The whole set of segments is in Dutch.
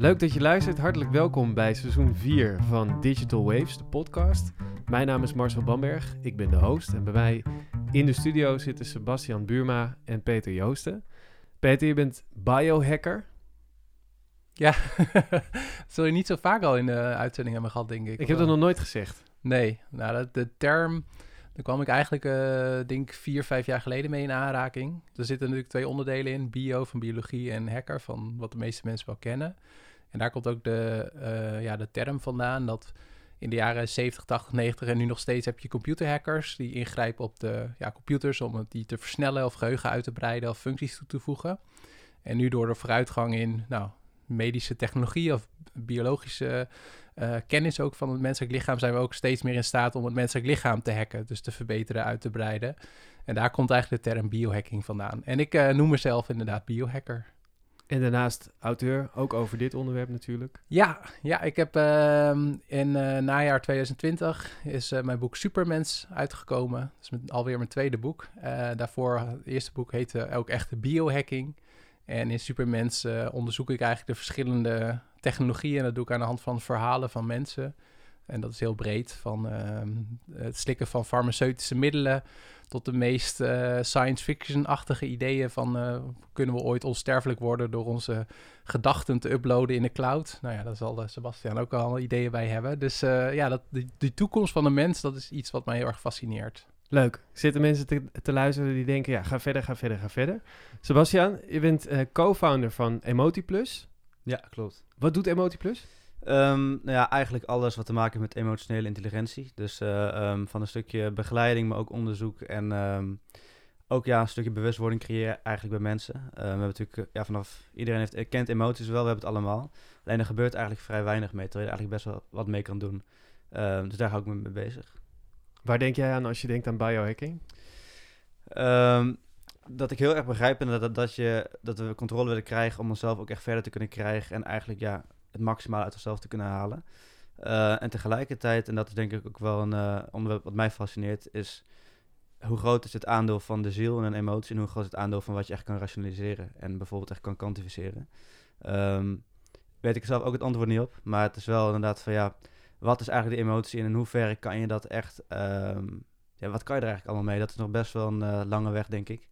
Leuk dat je luistert. Hartelijk welkom bij seizoen 4 van Digital Waves, de podcast. Mijn naam is Marcel Bamberg, ik ben de host. En bij mij in de studio zitten Sebastian Buurma en Peter Joosten. Peter, je bent biohacker. Ja, dat zul je niet zo vaak al in de uitzending hebben gehad, denk ik. Ik heb dat nog nooit gezegd. Nee, nou, de, de term, daar kwam ik eigenlijk, uh, denk vier, vijf jaar geleden mee in aanraking. Er zitten natuurlijk twee onderdelen in, bio van biologie en hacker, van wat de meeste mensen wel kennen. En daar komt ook de, uh, ja, de term vandaan dat in de jaren 70, 80, 90 en nu nog steeds heb je computerhackers die ingrijpen op de ja, computers om die te versnellen of geheugen uit te breiden of functies toe te voegen. En nu door de vooruitgang in nou, medische technologie of biologische uh, kennis ook van het menselijk lichaam zijn we ook steeds meer in staat om het menselijk lichaam te hacken, dus te verbeteren, uit te breiden. En daar komt eigenlijk de term biohacking vandaan. En ik uh, noem mezelf inderdaad biohacker. En daarnaast auteur, ook over dit onderwerp natuurlijk. Ja, ja ik heb uh, in uh, najaar 2020 is uh, mijn boek Supermens uitgekomen. Dat is met, alweer mijn tweede boek. daarvoor, het eerste boek heette ook echt biohacking. En in Supermens onderzoek ik eigenlijk de verschillende technologieën. En dat doe ik aan de hand van verhalen van mensen. En dat is heel breed, van ehm, het slikken van farmaceutische middelen tot de meest uh, science fiction-achtige ideeën van uh, kunnen we ooit onsterfelijk worden door onze gedachten te uploaden in de cloud. Nou ja, daar zal uh, Sebastian ook al ideeën bij hebben. Dus ja, dat, die, die, toekomst van de mens, dat is iets wat mij heel erg fascineert. Leuk. Zitten mensen te, te luisteren die denken, ja, ga verder, ga verder, ga verder. Sebastian, je bent co-founder van Emotiplus. Ja, klopt. Wat doet Emotiplus? Um, nou ja, eigenlijk alles wat te maken heeft met emotionele intelligentie. Dus uh, um, van een stukje begeleiding, maar ook onderzoek en um, ook ja, een stukje bewustwording creëren eigenlijk bij mensen. Uh, we hebben natuurlijk, ja, vanaf iedereen heeft, kent emoties wel, we hebben het allemaal. Alleen er gebeurt eigenlijk vrij weinig mee, terwijl je er eigenlijk best wel wat mee kan doen. dus daar hou ik me mee bezig. Waar denk jij aan als je denkt aan biohacking? dat ik heel erg begrijp dat, dat, je, dat we controle willen krijgen om onszelf ook echt verder te kunnen krijgen. En eigenlijk ja, het maximale uit onszelf te kunnen halen. Uh, en tegelijkertijd, en dat is denk ik ook wel een uh, onderwerp wat mij fascineert, is hoe groot is het aandeel van de ziel en een emotie en hoe groot is het aandeel van wat je echt kan rationaliseren en bijvoorbeeld echt kan kwantificeren. Um, weet ik zelf ook het antwoord niet op, maar het is wel inderdaad van ja, wat is eigenlijk de emotie en in hoeverre kan je dat echt, um, ja, wat kan je er eigenlijk allemaal mee? Dat is nog best wel een uh, lange weg, denk ik.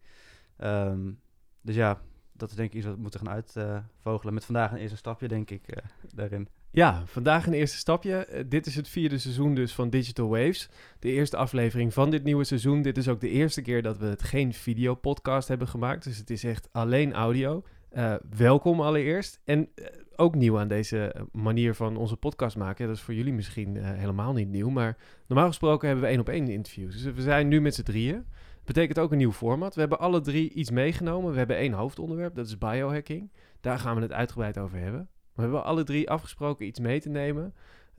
Um, dus ja, dat is denk ik iets wat we moeten gaan uitvogelen. Met vandaag een eerste stapje, denk ik, uh, daarin. Ja, vandaag een eerste stapje. Uh, dit is het vierde seizoen dus van Digital Waves. De eerste aflevering van dit nieuwe seizoen. Dit is ook de eerste keer dat we het geen videopodcast hebben gemaakt. Dus het is echt alleen audio. Uh, welkom allereerst. En ook nieuw aan deze manier van onze podcast maken. Dat is voor jullie misschien helemaal niet nieuw. Maar normaal gesproken hebben we één op één interviews. Dus we zijn nu met z'n drieën. Betekent ook een nieuw format. We hebben alle drie iets meegenomen. We hebben één hoofdonderwerp, dat is biohacking. Daar gaan we het uitgebreid over hebben. Maar we hebben alle drie afgesproken iets mee te nemen.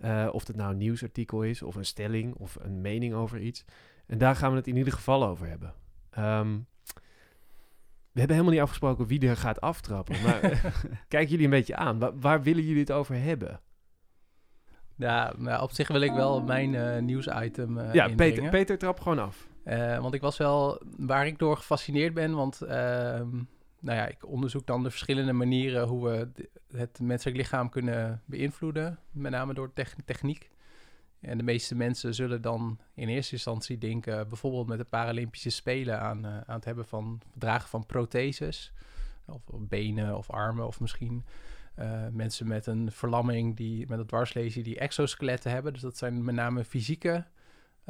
Uh, of het nou een nieuwsartikel is, of een stelling, of een mening over iets. En daar gaan we het in ieder geval over hebben. Um, we hebben helemaal niet afgesproken wie er gaat aftrappen. Maar kijk jullie een beetje aan. Waar, waar, willen jullie het over hebben? Ja, nou, op zich wil ik wel mijn uh, nieuwsitem uh, Ja, Peter, Peter trap gewoon af. Uh, want ik was wel waar ik door gefascineerd ben, want uh, nou ja, ik onderzoek dan de verschillende manieren hoe we het menselijk lichaam kunnen beïnvloeden, met name door techniek. En de meeste mensen zullen dan in eerste instantie denken, bijvoorbeeld met de Paralympische Spelen, aan, uh, aan het hebben van dragen van protheses, of benen of armen, of misschien mensen met een verlamming, die, met een dwarslesie, die exoskeletten hebben. Dus dat zijn met name fysieke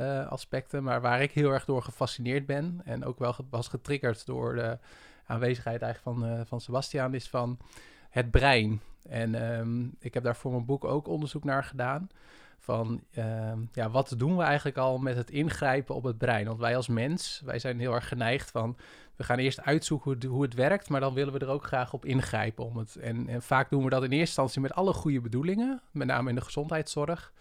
uh, aspecten. Maar waar ik heel erg door gefascineerd ben en ook wel was getriggerd door de aanwezigheid eigenlijk van, uh, van Sebastian, is van het brein. En um, ik heb daar voor mijn boek ook onderzoek naar gedaan. Van um, ja, wat doen we eigenlijk al met het ingrijpen op het brein? Want wij als mens, wij zijn heel erg geneigd van we gaan eerst uitzoeken hoe het, hoe het, werkt, maar dan willen we er ook graag op ingrijpen. Om het, en, en vaak doen we dat in eerste instantie met alle goede bedoelingen, met name in de gezondheidszorg.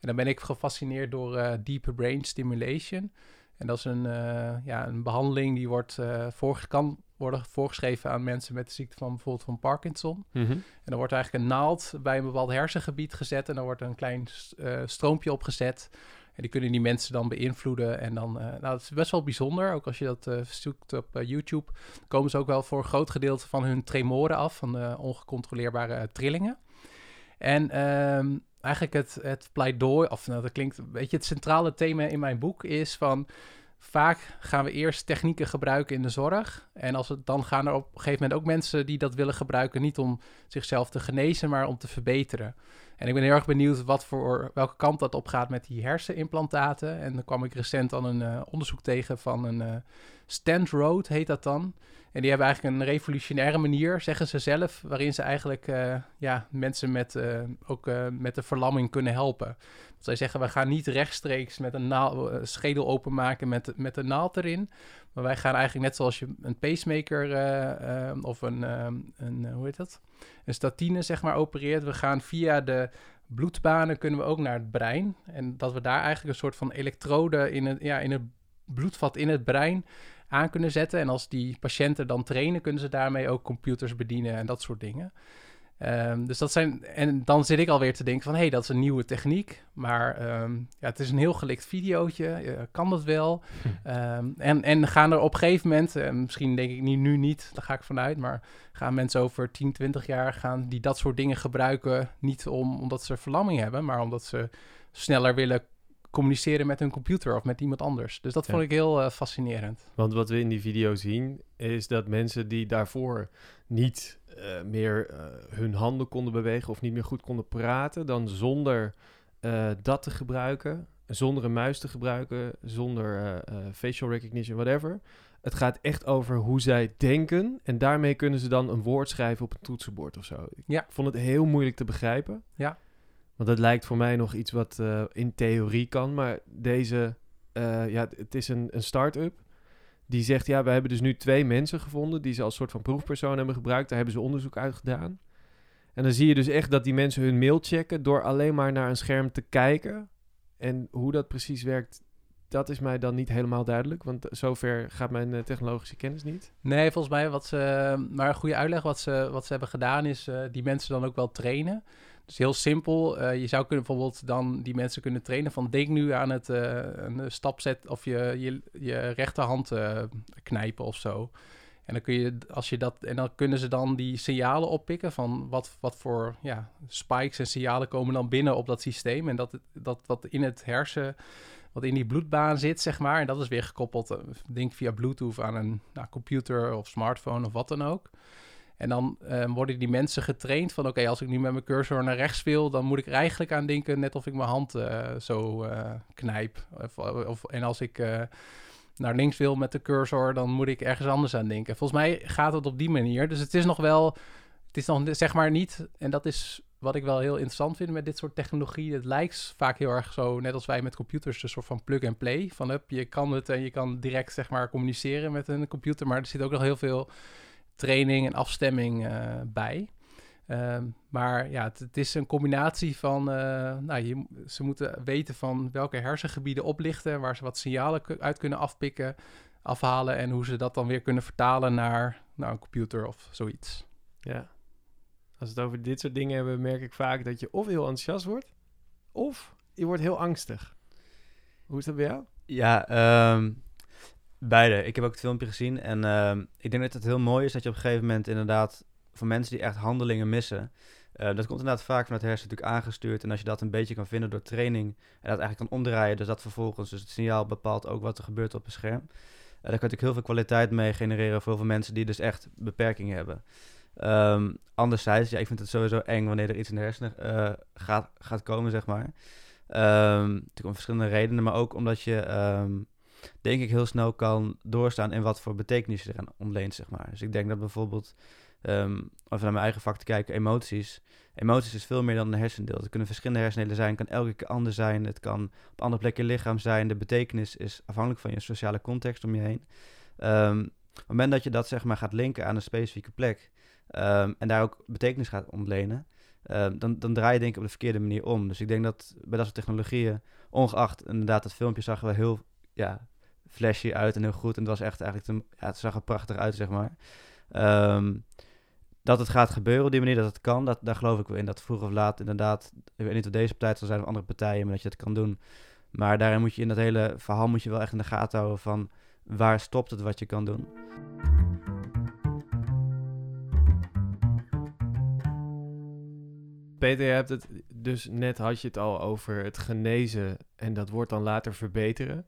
En dan ben ik gefascineerd door uh, deep brain stimulation. En dat is een, uh, ja, een behandeling die wordt, voor, kan worden voorgeschreven aan mensen met de ziekte van bijvoorbeeld van Parkinson. Mm -hmm. En dan wordt eigenlijk een naald bij een bepaald hersengebied gezet en dan wordt een klein stroompje opgezet. En die kunnen die mensen dan beïnvloeden. En dan, nou, dat is best wel bijzonder. Ook als je dat zoekt op YouTube, komen ze ook wel voor een groot gedeelte van hun tremoren af, van de ongecontroleerbare trillingen. En ehm, eigenlijk het, het pleidooi, of nou, dat klinkt, weet je, het centrale thema in mijn boek is van vaak gaan we eerst technieken gebruiken in de zorg. En als het, dan gaan er op een gegeven moment ook mensen die dat willen gebruiken, niet om zichzelf te genezen, maar om te verbeteren. En ik ben heel erg benieuwd wat voor, welke kant dat op gaat met die hersenimplantaten. En dan kwam ik recent aan een uh, onderzoek tegen van een uh, Stand Road, heet dat dan. En die hebben eigenlijk een revolutionaire manier, zeggen ze zelf, waarin ze eigenlijk uh, ja, mensen met, uh, ook uh, met de verlamming kunnen helpen. zij zeggen, we gaan niet rechtstreeks met een naal, schedel openmaken met, met een naald erin. Maar wij gaan eigenlijk net zoals je een pacemaker of een, een, hoe heet dat? Een statine zeg maar opereert. We gaan via de bloedbanen kunnen we ook naar het brein. En dat we daar eigenlijk een soort van elektrode in het, ja, in het bloedvat in het brein aan kunnen zetten. En als die patiënten dan trainen, kunnen ze daarmee ook computers bedienen en dat soort dingen. Um, dus dat zijn. En dan zit ik alweer te denken van hé, hey, dat is een nieuwe techniek. Maar um, ja, het is een heel gelikt videootje. Uh, kan dat wel? Hm. Um, en, en gaan er op een gegeven moment, uh, misschien denk ik niet, nu niet, daar ga ik vanuit. Maar gaan mensen over 10, 20 jaar gaan die dat soort dingen gebruiken. Niet om, omdat ze verlamming hebben, maar omdat ze sneller willen communiceren met hun computer of met iemand anders. Dus dat vond ik heel uh, fascinerend. Want wat we in die video zien, is dat mensen die daarvoor niet uh, meer uh, hun handen konden bewegen of niet meer goed konden praten, dan zonder dat te gebruiken, zonder een muis te gebruiken, zonder facial recognition, whatever. Het gaat echt over hoe zij denken. En daarmee kunnen ze dan een woord schrijven op een toetsenbord of zo. Ja. Ik vond het heel moeilijk te begrijpen. Ja. Want dat lijkt voor mij nog iets wat uh, in theorie kan. Maar deze, uh, ja, het is een, een start-up. Die zegt, ja, we hebben dus nu twee mensen gevonden... die ze als soort van proefpersoon hebben gebruikt. Daar hebben ze onderzoek uit gedaan. En dan zie je dus echt dat die mensen hun mail checken... door alleen maar naar een scherm te kijken. En hoe dat precies werkt, dat is mij dan niet helemaal duidelijk. Want zover gaat mijn uh, technologische kennis niet. Nee, volgens mij wat ze... Maar een goede uitleg wat ze, wat ze hebben gedaan is... die mensen dan ook wel trainen... Dus heel simpel. Uh, je zou kunnen bijvoorbeeld dan die mensen kunnen trainen van denk nu aan het uh, een stapzet of je, je, je rechterhand uh, knijpen of zo. En dan kun je, als je dat, en dan kunnen ze dan die signalen oppikken van wat, wat voor ja, spikes en signalen komen dan binnen op dat systeem. En dat, dat wat in het hersen, wat in die bloedbaan zit, zeg maar. En dat is weer gekoppeld, denk via Bluetooth aan een nou, computer of smartphone of wat dan ook. En dan um, worden die mensen getraind van... oké, als ik nu met mijn cursor naar rechts wil... dan moet ik er eigenlijk aan denken... net of ik mijn hand uh, zo uh, knijp. Of, of, en als ik uh, naar links wil met de cursor... dan moet ik ergens anders aan denken. Volgens mij gaat het op die manier. Dus het is nog wel... het is nog zeg maar niet... en dat is wat ik wel heel interessant vind met dit soort technologie. Het lijkt vaak heel erg zo... net als wij met computers... een soort van plug-and-play. Van up, je kan het en je kan direct zeg maar communiceren met een computer... maar er zit ook nog heel veel training en afstemming uh, bij. Uh, maar ja, het, het, is een combinatie van, uh, nou, je, ze moeten weten van welke hersengebieden oplichten, waar ze wat signalen uit kunnen afpikken, afhalen en hoe ze dat dan weer kunnen vertalen naar, naar een computer of zoiets. Ja, als we het over dit soort dingen hebben, merk ik vaak dat je of heel enthousiast wordt, of je wordt heel angstig. Hoe is dat bij jou? Ja, um, Beide. Ik heb ook het filmpje gezien. En uh, ik denk dat het heel mooi is dat je op een gegeven moment inderdaad... voor mensen die echt handelingen missen... Uh, dat komt inderdaad vaak vanuit het hersen natuurlijk aangestuurd. En als je dat een beetje kan vinden door training... en dat eigenlijk kan omdraaien... dus dat vervolgens dus het signaal bepaalt ook wat er gebeurt op een scherm... Uh, daar kan natuurlijk heel veel kwaliteit mee genereren... voor heel veel mensen die dus echt beperkingen hebben. Um, anderzijds, ja, ik vind het sowieso eng wanneer er iets in de hersenen uh, gaat, gaat komen, zeg maar. Um, natuurlijk om verschillende redenen, maar ook omdat je... denk ik heel snel kan doorstaan in wat voor betekenis je eraan ontleent, zeg maar. Dus ik denk dat bijvoorbeeld, als naar mijn eigen vak te kijken, emoties. Emoties is veel meer dan een hersendeel. Het kunnen verschillende hersendelen zijn, het kan elke keer anders zijn, het kan op andere plekken lichaam zijn. De betekenis is afhankelijk van je sociale context om je heen. Um, op het moment dat je dat zeg maar gaat linken aan een specifieke plek um, en daar ook betekenis gaat ontlenen, dan, dan draai je denk ik op de verkeerde manier om. Dus ik denk dat bij dat soort technologieën, ongeacht inderdaad het filmpje zag we heel ja, flashy uit en heel goed. En het was echt eigenlijk, een, ja, het zag er prachtig uit, zeg maar. Um, dat het gaat gebeuren op die manier, dat het kan, dat, daar geloof ik wel in. Dat vroeg of laat inderdaad, ik weet niet of deze partij zal zijn of andere partijen, maar dat je het kan doen. Maar daarin moet je in dat hele verhaal moet je wel echt in de gaten houden van waar stopt het wat je kan doen. Peter, je hebt het dus net had je het al over het genezen en dat wordt dan later verbeteren.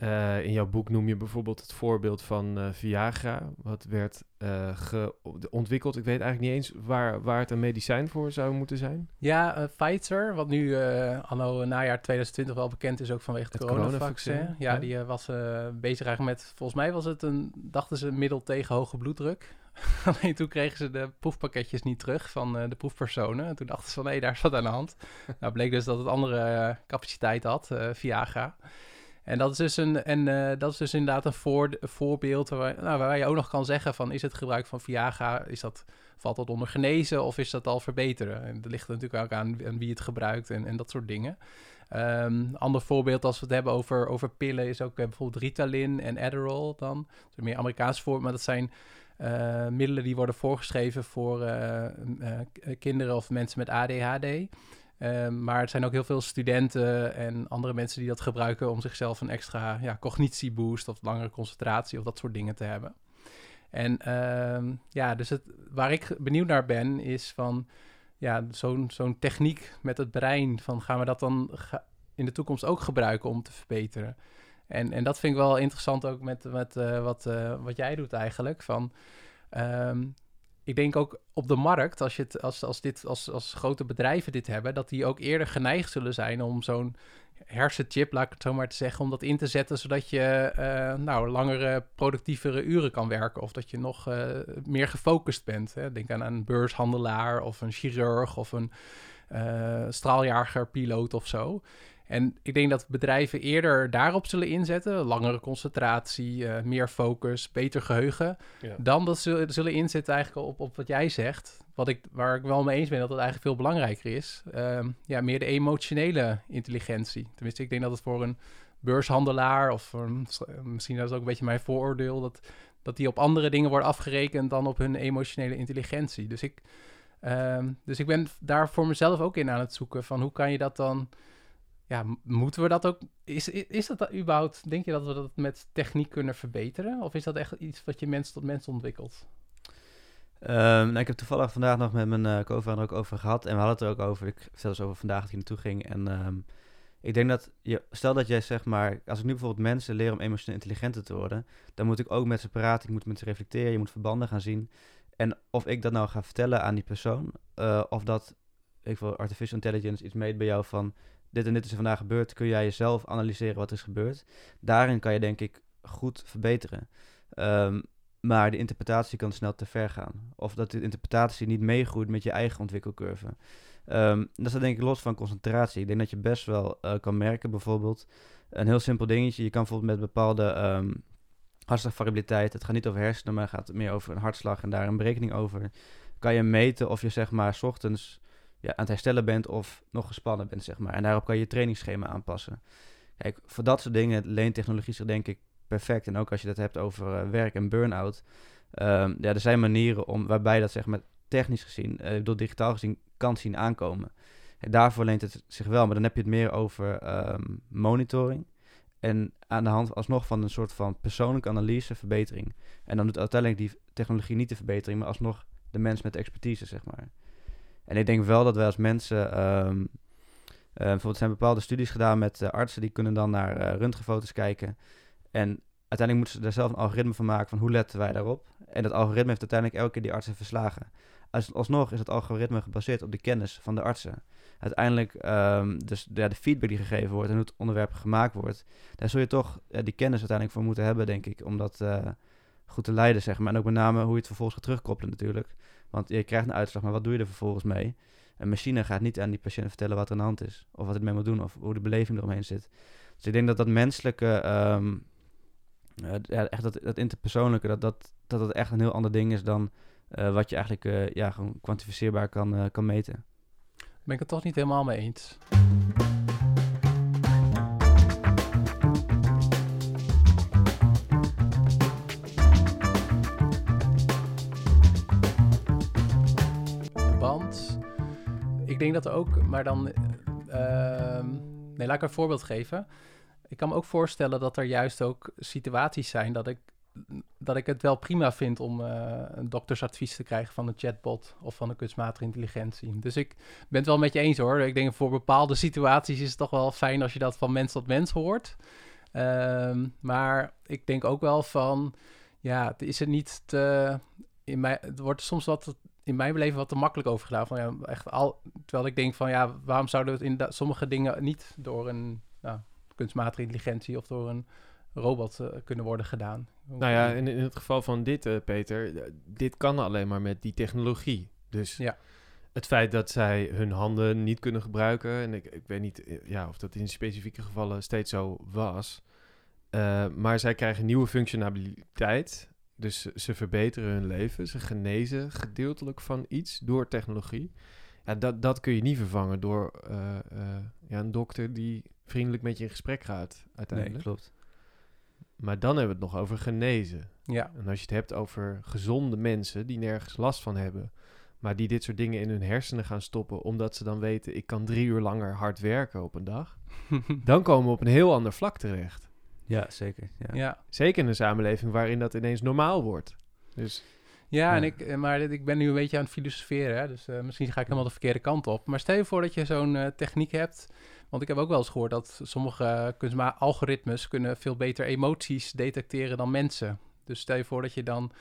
Eh, in jouw boek noem je bijvoorbeeld het voorbeeld van eh, Viagra, wat werd ge- ontwikkeld. Ik weet eigenlijk niet eens waar, waar het een medicijn voor zou moeten zijn. Ja, Pfizer, wat nu anno najaar 2020 wel bekend is ook vanwege het, Het coronavaccin. coronavaccin, Ja, ja. die was bezig eigenlijk met, volgens mij was het een, dachten ze, een middel tegen hoge bloeddruk. Alleen toen kregen ze de proefpakketjes niet terug van de proefpersonen. En toen dachten ze van, hé, daar is wat aan de hand. nou bleek dus dat het andere capaciteit had, Viagra. En dat is dus, een, en, eh, dat is dus inderdaad een, voor, voorbeeld waar, nou, waar je ook nog kan zeggen van... is het gebruik van Viagra, is dat, valt dat onder genezen of is dat al verbeteren? En dat ligt natuurlijk ook aan, aan wie het gebruikt en, en dat soort dingen. Ehm ander voorbeeld als we het hebben over, over pillen is ook eh, bijvoorbeeld Ritalin en Adderall dan. Dat is meer Amerikaans voorbeeld, maar dat zijn eh, middelen die worden voorgeschreven voor kinderen of mensen met ADHD. Ehm, maar het zijn ook heel veel studenten en andere mensen die dat gebruiken om zichzelf een extra ja, cognitieboost of langere concentratie of dat soort dingen te hebben. En ehm, ja, dus het, waar ik benieuwd naar ben is van ja, zo'n zo'n techniek met het brein, van gaan we dat dan in de toekomst ook gebruiken om te verbeteren? En, en dat vind ik wel interessant ook met, met eh, wat, eh, wat jij doet eigenlijk. Van, ehm, ik denk ook op de markt, als, je het, als, als, dit, als, als grote bedrijven dit hebben, dat die ook eerder geneigd zullen zijn om zo'n hersenchip, laat ik het zo maar te zeggen, om dat in te zetten, zodat je eh, nou, langere, productievere uren kan werken. Of dat je nog eh, meer gefocust bent. Hè. Denk aan een beurshandelaar of een chirurg of een eh straaljagerpiloot of zo. En ik denk dat bedrijven eerder daarop zullen inzetten. Langere concentratie, eh, meer focus, beter geheugen. Ja. Dan dat ze zullen inzetten eigenlijk op, op wat jij zegt. Wat ik, waar ik wel mee eens ben dat het eigenlijk veel belangrijker is. Ehm, ja, meer de emotionele intelligentie. Tenminste, ik denk dat het voor een beurshandelaar... of misschien dat is ook een beetje mijn vooroordeel... dat, dat die op andere dingen worden afgerekend dan op hun emotionele intelligentie. Dus ik, ehm, dus ik ben daar voor mezelf ook in aan het zoeken... van hoe kan je dat dan... Ja, moeten we dat ook... Is, is, dat überhaupt... Denk je dat we dat met techniek kunnen verbeteren? Of is dat echt iets wat je mens tot mens ontwikkelt? Ehm, nou, ik heb toevallig vandaag nog met mijn eh co-founder ook over gehad. En we hadden het er ook over. Ik vertelde dus over vandaag dat hij naartoe ging. En ehm, ik denk dat, je, stel dat jij zeg maar, als ik nu bijvoorbeeld mensen leer om emotioneel intelligenter te worden, dan moet ik ook met ze praten, ik moet met ze reflecteren, je moet verbanden gaan zien. En of ik dat nou ga vertellen aan die persoon, eh, of dat, ik wil artificial intelligence iets meet bij jou van, dit en dit is er vandaag gebeurd, kun jij jezelf analyseren wat is gebeurd. Daarin kan je denk ik goed verbeteren. Ehm, maar de interpretatie kan snel te ver gaan. Of dat de interpretatie niet meegroeit met je eigen ontwikkelcurve. Ehm, dat is denk ik los van concentratie. Ik denk dat je best wel eh, kan merken, bijvoorbeeld, een heel simpel dingetje. Je kan bijvoorbeeld met bepaalde ehm hartslagvariabiliteit, het gaat niet over hersenen, maar het gaat meer over een hartslag en daar een berekening over. Kan je meten of je zeg maar 's ochtends ja, aan het herstellen bent of nog gespannen bent, zeg maar. En daarop kan je je trainingsschema aanpassen. Kijk, voor dat soort dingen leent technologie zich denk ik perfect. En ook als je dat hebt over eh, werk en burn-out. Ehm, ja, er zijn manieren om, waarbij dat zeg maar technisch gezien, eh, bedoel digitaal gezien, kan zien aankomen. En daarvoor leent het zich wel, maar dan heb je het meer over ehm, monitoring. En aan de hand alsnog van een soort van persoonlijke analyse, verbetering. En dan doet uiteindelijk die technologie niet de verbetering, maar alsnog de mens met de expertise, zeg maar. En ik denk wel dat wij als mensen... ehm, eh, bijvoorbeeld zijn bepaalde studies gedaan met eh, artsen, die kunnen dan naar eh, röntgenfoto's kijken. En uiteindelijk moeten ze daar zelf een algoritme van maken van hoe letten wij daarop. En dat algoritme heeft uiteindelijk elke keer die artsen verslagen. Als, alsnog is het algoritme gebaseerd op de kennis van de artsen. Uiteindelijk, ehm, dus ja, de feedback die gegeven wordt en hoe het onderwerp gemaakt wordt, daar zul je toch die kennis uiteindelijk voor moeten hebben, denk ik, om dat goed te leiden, zeg maar. En ook met name hoe je het vervolgens gaat terugkoppelen natuurlijk. Want je krijgt een uitslag, maar wat doe je er vervolgens mee? Een machine gaat niet aan die patiënt vertellen wat er aan de hand is, of wat het mee moet doen, of hoe de beleving eromheen zit. Dus ik denk dat dat menselijke, ehm, eh, ja, echt dat, dat interpersoonlijke, dat dat, dat dat echt een heel ander ding is dan eh, wat je eigenlijk eh, ja, gewoon kwantificeerbaar kan, eh, kan meten. Ben ik het toch niet helemaal mee eens. Denk dat ook, maar dan. eh, ehm, nee, laat ik een voorbeeld geven. Ik kan me ook voorstellen dat er juist ook situaties zijn dat ik dat ik het wel prima vind om eh, een doktersadvies te krijgen van een chatbot of van een kunstmatige intelligentie. Dus ik ben het wel met je eens hoor. Ik denk voor bepaalde situaties is het toch wel fijn als je dat van mens tot mens hoort. Ehm, maar ik denk ook wel van, ja, is het niet te, in mij, het wordt soms wat in mijn beleving wat te makkelijk over gedaan. Van, ja, echt al, terwijl ik denk van ja, waarom zouden we het in sommige dingen niet door een nou, kunstmatige intelligentie of door een robot uh, kunnen worden gedaan? Nou ja, in, in het geval van dit, uh, Peter, dit kan alleen maar met die technologie. Dus ja. het feit dat zij hun handen niet kunnen gebruiken, en ik, ik weet niet eh, ja, of dat in specifieke gevallen steeds zo was, uh, maar zij krijgen nieuwe functionaliteit. Dus ze verbeteren hun leven, ze genezen gedeeltelijk van iets door technologie. Ja, dat, dat kun je niet vervangen door uh, uh, ja, een dokter die vriendelijk met je in gesprek gaat, uiteindelijk. Nee, klopt. Maar dan hebben we het nog over genezen. Ja. En als je het hebt over gezonde mensen die nergens last van hebben, maar die dit soort dingen in hun hersenen gaan stoppen, omdat ze dan weten, ik kan drie uur langer hard werken op een dag, dan komen we op een heel ander vlak terecht. Ja, zeker. Ja. ja. Zeker in een samenleving waarin dat ineens normaal wordt. Dus, ja, En ik, maar ik ben nu een beetje aan het filosoferen, hè, dus uh, misschien ga ik helemaal de verkeerde kant op. Maar stel je voor dat je zo'n uh, techniek hebt, want ik heb ook wel eens gehoord dat sommige uh, algoritmes kunnen veel beter emoties detecteren dan mensen. Dus stel je voor dat je dan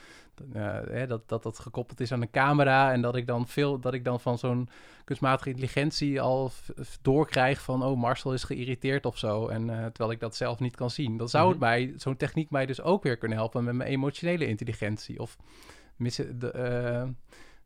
uh, hè, dat, dat dat gekoppeld is aan een camera en dat ik dan veel dat ik dan van zo'n kunstmatige intelligentie al doorkrijg van oh Marcel is geïrriteerd of zo en uh, terwijl ik dat zelf niet kan zien. Dan zou mm -hmm. het mij zo'n techniek mij dus ook weer kunnen helpen met mijn emotionele intelligentie of mis, de, uh,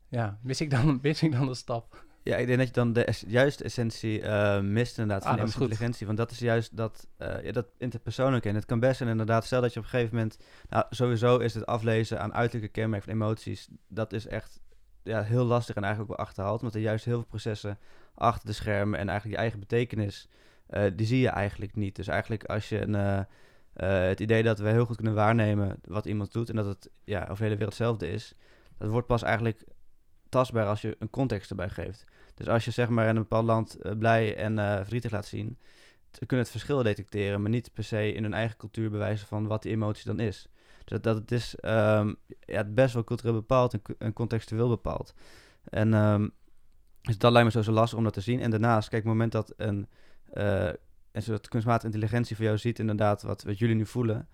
ja, mis ik dan mis ik dan een stap. Ja, ik denk dat je dan de es juiste essentie uh, mist inderdaad van ah, intelligentie. Want dat is juist dat, uh, ja, dat interpersoonlijke. En het kan best zijn inderdaad, stel dat je op een gegeven moment... Nou, sowieso is het aflezen aan uiterlijke kenmerken van emoties... dat is echt ja, heel lastig en eigenlijk ook wel achterhaald. Want er juist heel veel processen achter de schermen... en eigenlijk je eigen betekenis, uh, die zie je eigenlijk niet. Dus eigenlijk als je een, het idee dat we heel goed kunnen waarnemen wat iemand doet... en dat het ja, over de hele wereld hetzelfde is... dat wordt pas eigenlijk tastbaar als je een context erbij geeft. Dus als je zeg maar in een bepaald land uh, blij en uh, verdrietig laat zien, kunnen het verschil detecteren, maar niet per se in hun eigen cultuur bewijzen van wat die emotie dan is. Dus dat, het is um, ja, best wel cultureel bepaald en, contextueel bepaald. En um, dat lijkt me zo, lastig om dat te zien. En daarnaast, kijk, het moment dat een, uh, een soort kunstmatige intelligentie voor jou ziet, inderdaad, wat, wat jullie nu voelen,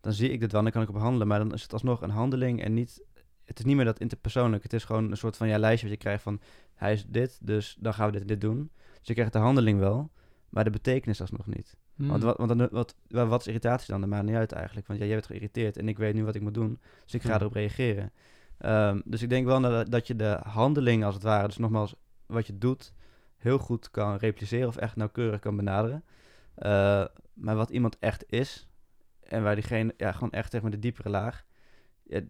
dan zie ik dit wel en dan kan ik op handelen. Maar dan is het alsnog een handeling en niet het is niet meer dat interpersoonlijk. Het is gewoon een soort van ja, lijstje wat je krijgt van hij is dit, dus dan gaan we dit en dit doen. Dus je krijgt de handeling wel, maar de betekenis alsnog niet. Hmm. Want, wat, want dan, wat, wat is irritatie dan? Dat maakt niet uit eigenlijk. Want ja, jij bent geïrriteerd en ik weet nu wat ik moet doen. Dus ik ga Hmm. erop reageren. Um, dus ik denk wel dat, dat je de handeling als het ware, dus nogmaals, wat je doet, heel goed kan repliceren of echt nauwkeurig kan benaderen. Uh, maar wat iemand echt is, en waar diegene, ja, gewoon echt zeg maar de diepere laag, ja,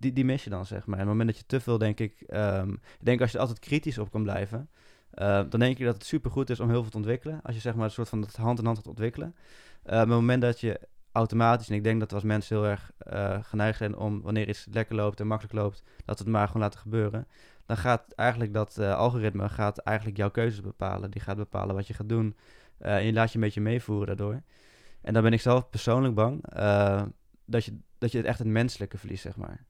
die, die mis je dan, zeg maar. En op het moment dat je te veel, denk ik... Um, ik denk als je altijd kritisch op kan blijven... Uh, dan denk ik dat het supergoed is om heel veel te ontwikkelen. Als je zeg maar een soort van het hand in hand gaat ontwikkelen. Maar op het moment dat je automatisch... En ik denk dat we als mensen heel erg uh, geneigd zijn om... Wanneer iets lekker loopt en makkelijk loopt... Dat we het maar gewoon laten gebeuren. Dan gaat eigenlijk dat algoritme... Gaat eigenlijk jouw keuzes bepalen. Die gaat bepalen wat je gaat doen. en je laat je een beetje meevoeren daardoor. En dan ben ik zelf persoonlijk bang... dat, je, dat je het echt het menselijke verliest, zeg maar.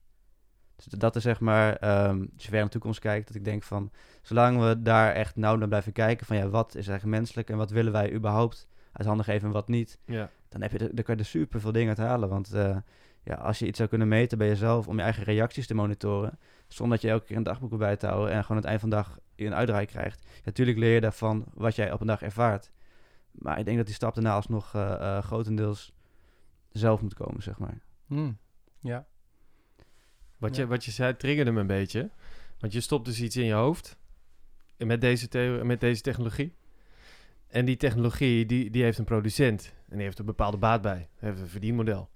Dus dat is zeg maar, um, als je ver naar de toekomst kijkt, dat ik denk van, zolang we daar echt nauw naar blijven kijken van, ja, wat is eigenlijk menselijk en wat willen wij überhaupt uit handen geven en wat niet, ja. dan, heb je dan kan je er super veel dingen uit halen. Want uh, ja, als je iets zou kunnen meten bij jezelf om je eigen reacties te monitoren, zonder dat je elke keer een dagboek bij te houden en gewoon aan het eind van de dag een uitdraai krijgt, natuurlijk leer je daarvan wat jij op een dag ervaart. Maar ik denk dat die stap daarna alsnog uh, uh, grotendeels zelf moet komen, zeg maar. Hmm. Ja. Wat, Ja. je, wat je zei triggerde me een beetje. Want je stopt dus iets in je hoofd. Met deze, met deze technologie. En die technologie, die, die heeft een producent. En die heeft een bepaalde baat bij. Heeft een verdienmodel.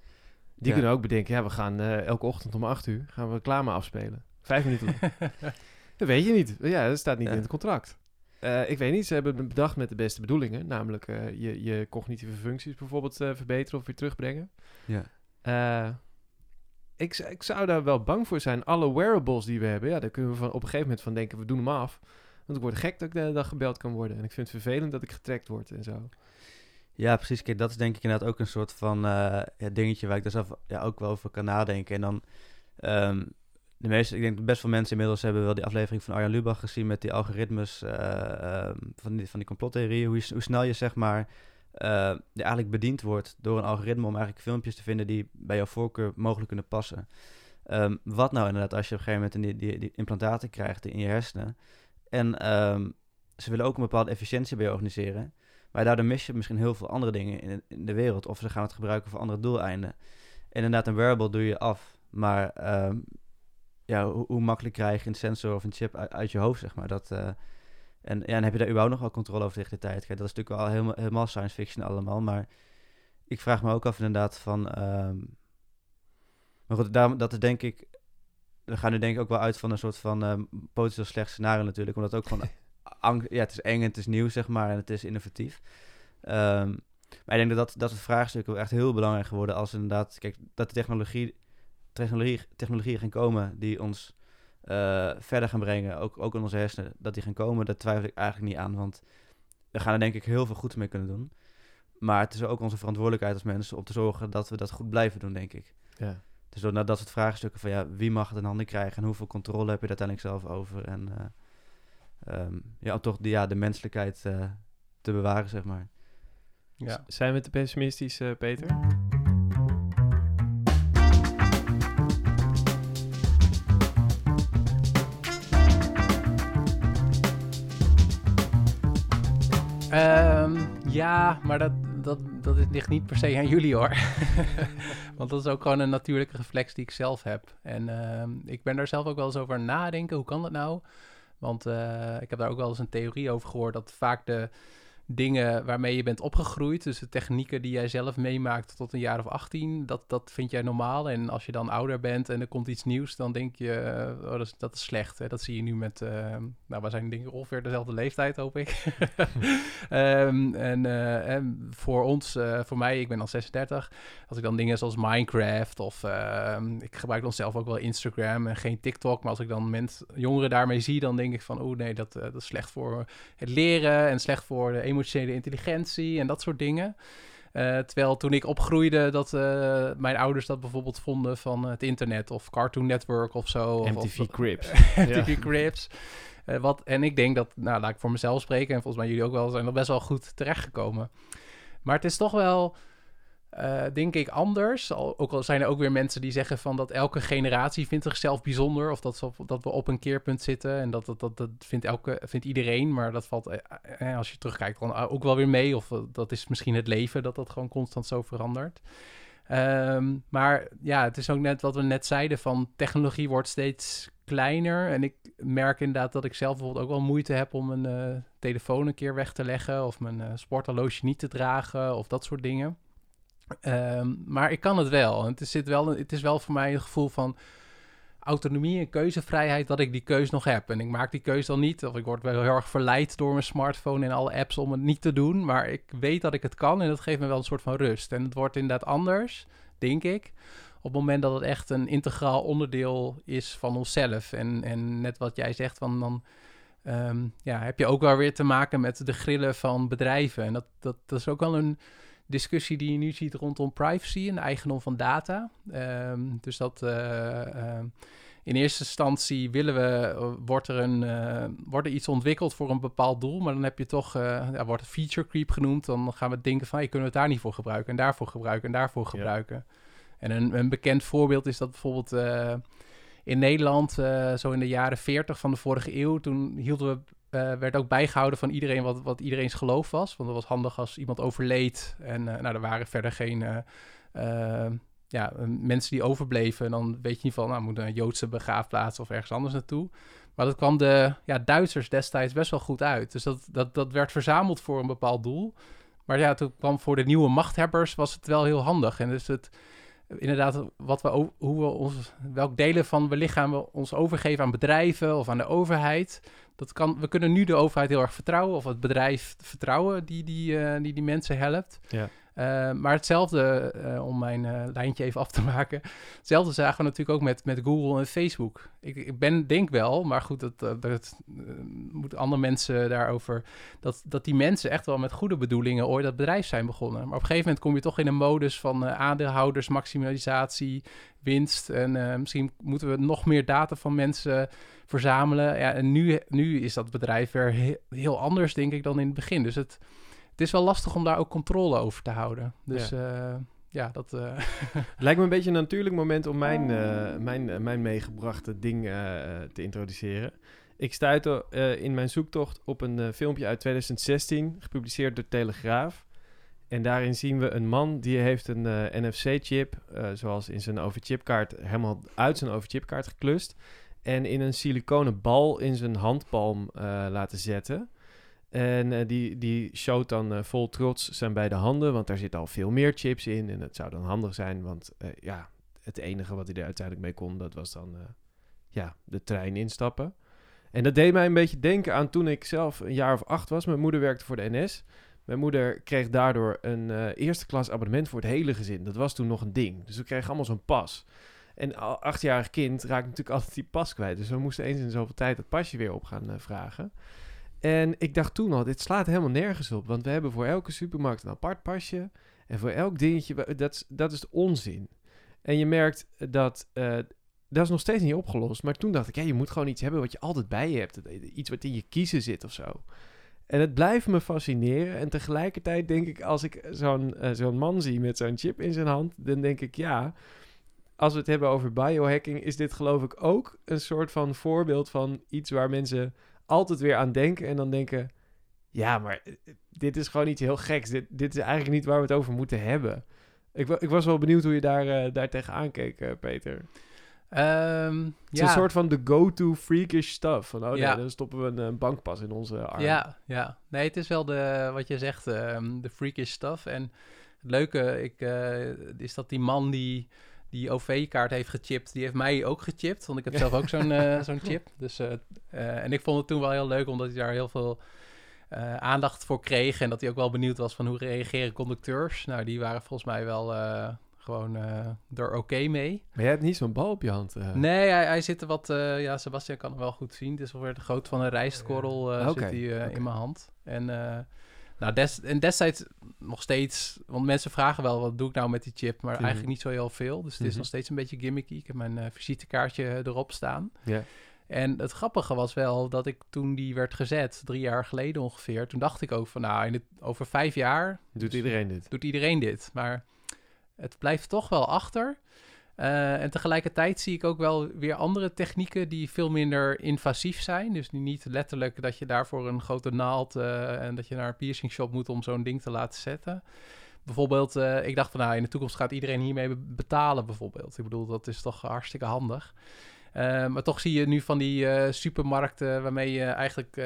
Die Ja. kunnen ook bedenken, ja, we gaan eh, elke ochtend om acht uur gaan we reclame afspelen. Vijf minuten lang. dat weet je niet. Ja, dat staat niet Ja. in het contract. Eh, ik weet niet, ze hebben het bedacht met de beste bedoelingen. Namelijk eh, je, je cognitieve functies bijvoorbeeld verbeteren of weer terugbrengen. Ja. Ik, ik zou daar wel bang voor zijn. Alle wearables die we hebben, ja, daar kunnen we van, op een gegeven moment van denken, we doen hem af. Want ik word gek dat ik de dag gebeld kan worden. En ik vind het vervelend dat ik getrackt word en zo. Ja, precies. Kijk, dat is denk ik inderdaad ook een soort van eh, ja, dingetje waar ik daar zelf ja, ook wel over kan nadenken. En dan, ehm, de meeste, ik denk best veel mensen inmiddels hebben wel die aflevering van Arjan Lubach gezien met die algoritmes eh, ehm, van, die, van die complottheorieën. Hoe, hoe snel je zeg maar eh, eigenlijk bediend wordt door een algoritme om eigenlijk filmpjes te vinden die bij jouw voorkeur mogelijk kunnen passen. Ehm, wat nou inderdaad als je op een gegeven moment die, die, die implantaten krijgt in je hersenen en ze willen ook een bepaalde efficiëntie bij je organiseren. Maar daardoor mis je misschien heel veel andere dingen in, de wereld. Of ze gaan het gebruiken voor andere doeleinden. En inderdaad, een wearable doe je af. Maar ehm, ja, hoe, makkelijk krijg je een sensor of een chip uit, je hoofd, zeg maar. Dat, uh, en, ja, en heb je daar überhaupt nog wel controle over tegen de tijd? Kijk, dat is natuurlijk wel helemaal, helemaal science fiction allemaal. Maar ik vraag me ook af inderdaad van... Um, maar goed, daarom, dat is denk ik... We gaan nu denk ik ook wel uit van een soort van um, potentieel slecht scenario natuurlijk. Omdat ook gewoon ja, het is eng en het is nieuw, zeg maar, en het is innovatief. Ehm, maar ik denk dat, dat dat het vraagstuk echt heel belangrijk geworden als inderdaad, kijk, dat de technologie, technologie, technologieën gaan komen die ons uh, verder gaan brengen, ook, ook in onze hersenen, dat die gaan komen, daar twijfel ik eigenlijk niet aan, want we gaan er denk ik heel veel goed mee kunnen doen. Maar het is ook onze verantwoordelijkheid als mensen om te zorgen dat we dat goed blijven doen, denk ik. Ja. Dus door naar dat soort vraagstukken van ja, wie mag het in handen krijgen en hoeveel controle heb je er uiteindelijk zelf over en... Uh, um, ja, om toch de, ja, de menselijkheid uh, te bewaren, zeg maar. Ja. Zijn we te pessimistisch, uh, Peter? Ja, maar dat, dat, dat ligt niet per se aan jullie hoor. Want dat is ook gewoon een natuurlijke reflex die ik zelf heb. En uh, ik ben daar zelf ook wel eens over nadenken. Hoe kan dat nou? Want uh, ik heb daar ook wel eens een theorie over gehoord dat vaak de dingen waarmee je bent opgegroeid, dus de technieken die jij zelf meemaakt tot een jaar of 18, dat, dat vind jij normaal. En als je dan ouder bent en er komt iets nieuws, dan denk je, uh, oh, dat, is, dat is slecht. Hè? Dat zie je nu met, uh, nou, we zijn denk ik ongeveer dezelfde leeftijd, hoop ik. um, en, en, voor ons, voor mij, ik ben al 36, als ik dan dingen zoals Minecraft of ehm, ik gebruik dan zelf ook wel Instagram en geen TikTok, maar als ik dan mensen, jongeren daarmee zie, dan denk ik van, oh nee, dat, dat is slecht voor het leren en slecht voor de emotionele intelligentie en dat soort dingen. Uh, terwijl toen ik opgroeide, dat uh, mijn ouders dat bijvoorbeeld vonden van het internet of Cartoon Network of zo. MTV of, Crips. MTV Crips. Uh, wat, en ik denk dat, nou laat ik voor mezelf spreken en volgens mij jullie ook wel, zijn er best wel goed terechtgekomen. Maar het is toch wel uh, denk ik anders. Al, ook al zijn er ook weer mensen die zeggen van dat elke generatie vindt zichzelf bijzonder. Of dat, dat we op een keerpunt zitten. En dat, dat, dat, dat vindt, elke, vindt iedereen. Maar dat valt, eh, eh als je terugkijkt, ook wel weer mee. Of dat is misschien het leven dat dat gewoon constant zo verandert. Um, maar ja, het is ook net wat we net zeiden van technologie wordt steeds kleiner. En ik merk inderdaad dat ik zelf bijvoorbeeld ook wel moeite heb om mijn telefoon een keer weg te leggen. Of mijn sporthorloge niet te dragen. Of dat soort dingen. Um, maar ik kan het wel. Het is, zit wel. het is wel voor mij een gevoel van autonomie en keuzevrijheid dat ik die keus nog heb. En ik maak die keus dan niet. Of ik word wel heel erg verleid door mijn smartphone en alle apps om het niet te doen. Maar ik weet dat ik het kan en dat geeft me wel een soort van rust. En het wordt inderdaad anders, denk ik. Op het moment dat het echt een integraal onderdeel is van onszelf. En, en net wat jij zegt, van dan um, ja, heb je ook wel weer te maken met de grillen van bedrijven. En dat, dat, dat is ook wel een discussie die je nu ziet rondom privacy en de eigendom van data. Um, dus dat uh, in eerste instantie willen we, uh, wordt, er een, uh, wordt er iets ontwikkeld voor een bepaald doel, maar dan heb je toch, ja, wordt feature creep genoemd, dan gaan we denken van, hey, kunnen we het daar niet voor gebruiken en daarvoor gebruiken en daarvoor gebruiken. En een, een, bekend voorbeeld is dat bijvoorbeeld in Nederland, zo in de jaren 40 van de vorige eeuw, toen hielden we uh, werd ook bijgehouden van iedereen wat, wat iedereen's geloof was. Want dat was handig als iemand overleed. En uh, nou, er waren verder geen uh, ja, mensen die overbleven. En dan weet je niet van, nou, moet een Joodse begraafplaats of ergens anders naartoe. Maar dat kwam de ja, Duitsers destijds best wel goed uit. Dus dat, dat, dat werd verzameld voor een bepaald doel. Maar ja, toen kwam voor de nieuwe machthebbers was het wel heel handig. En dus het, inderdaad, wat we, hoe we ons, welk delen van we lichaam we ons overgeven aan bedrijven of aan de overheid dat kan, we kunnen nu de overheid heel erg vertrouwen, of het bedrijf vertrouwen die die, uh, die, die mensen helpt. Ja. Uh, maar hetzelfde, uh, om mijn lijntje even af te maken. Hetzelfde zagen we natuurlijk ook met, met Google en Facebook. Ik, ik ben, denk wel, maar goed, dat, dat moeten andere mensen daarover. Dat, dat die mensen echt wel met goede bedoelingen ooit dat bedrijf zijn begonnen. Maar op een gegeven moment kom je toch in een modus van aandeelhouders, maximalisatie, winst. En misschien moeten we nog meer data van mensen verzamelen. Ja, en nu, nu is dat bedrijf weer heel, heel anders, denk ik, dan in het begin. Dus het het is wel lastig om daar ook controle over te houden. Dus ja, uh, ja dat... Uh... Lijkt me een beetje een natuurlijk moment om mijn, uh, mijn, mijn meegebrachte ding te introduceren. Ik stuitte in mijn zoektocht op een filmpje uit 2016, gepubliceerd door Telegraaf. En daarin zien we een man die heeft een NFC-chip, zoals in zijn overchipkaart, helemaal uit zijn overchipkaart geklust. En in een siliconen bal in zijn handpalm laten zetten. En uh, die, die showt dan uh, vol trots zijn beide handen, want daar zitten al veel meer chips in. En dat zou dan handig zijn, want ja, het enige wat hij er uiteindelijk mee kon, dat was dan ja, de trein instappen. En dat deed mij een beetje denken aan toen ik zelf een jaar of acht was. Mijn moeder werkte voor de NS. Mijn moeder kreeg daardoor een eerste klas abonnement voor het hele gezin. Dat was toen nog een ding. Dus we kregen allemaal zo'n pas. En al achtjarig kind raakt natuurlijk altijd die pas kwijt. Dus we moesten eens in zoveel tijd het pasje weer op gaan vragen. En ik dacht toen al, dit slaat helemaal nergens op. Want we hebben voor elke supermarkt een apart pasje. En voor elk dingetje, dat, dat is onzin. En je merkt dat, uh, dat is nog steeds niet opgelost. Maar toen dacht ik, ja, je moet gewoon iets hebben wat je altijd bij je hebt. Iets wat in je kiezen zit of zo. En het blijft me fascineren. En tegelijkertijd denk ik, als ik zo'n zo'n man zie met zo'n chip in zijn hand, dan denk ik, ja, als we het hebben over biohacking, is dit geloof ik ook een soort van voorbeeld van iets waar mensen altijd weer aan denken en dan denken... Ja, maar eh, dit is gewoon iets heel geks. Dit, dit is eigenlijk niet waar we het over moeten hebben. Ik, ik was wel benieuwd hoe je daar, uh, daar tegenaan keek, uh, Peter. Um, het is ja. een soort van de go-to freakish stuff. Van, oh ja. nee, dan stoppen we een, een, bankpas in onze arm. Ja, ja. Nee, het is wel de, wat je zegt, um, de freakish stuff. En het leuke ik, uh, is dat die man die die OV-kaart heeft gechipt, die heeft mij ook gechipt. Want ik heb zelf ook zo'n uh, zo'n chip. Dus, uh, uh, en ik vond het toen wel heel leuk, omdat hij daar heel veel aandacht voor kreeg. En dat hij ook wel benieuwd was van hoe reageren conducteurs. Nou, die waren volgens mij wel gewoon er oké mee. Maar jij hebt niet zo'n bal op je hand? Nee, hij, hij zit er wat... ja, Sebastian kan hem wel goed zien. Het is alweer de grootte van een rijstkorrel okay. zit hij okay. in mijn hand. En... Nou, des, en destijds nog steeds, want mensen vragen wel, wat doe ik nou met die chip? Maar eigenlijk niet zo heel veel. Dus het is mhm. nog steeds een beetje gimmicky. Ik heb mijn uh, visitekaartje erop staan. Ja. En het grappige was wel dat ik toen die werd gezet, drie jaar geleden ongeveer, toen dacht ik ook van, nou, in het, over vijf jaar... Doet iedereen dit. Doet iedereen dit. Maar het blijft toch wel achter. Uh, en tegelijkertijd zie ik ook wel weer andere technieken die veel minder invasief zijn. Dus niet letterlijk dat je daarvoor een grote naald uh, en dat je naar een piercing shop moet om zo'n ding te laten zetten. Bijvoorbeeld, uh, ik dacht van nou, in de toekomst gaat iedereen hiermee betalen bijvoorbeeld. Ik bedoel, dat is toch hartstikke handig. maar toch zie je nu van die supermarkten waarmee je eigenlijk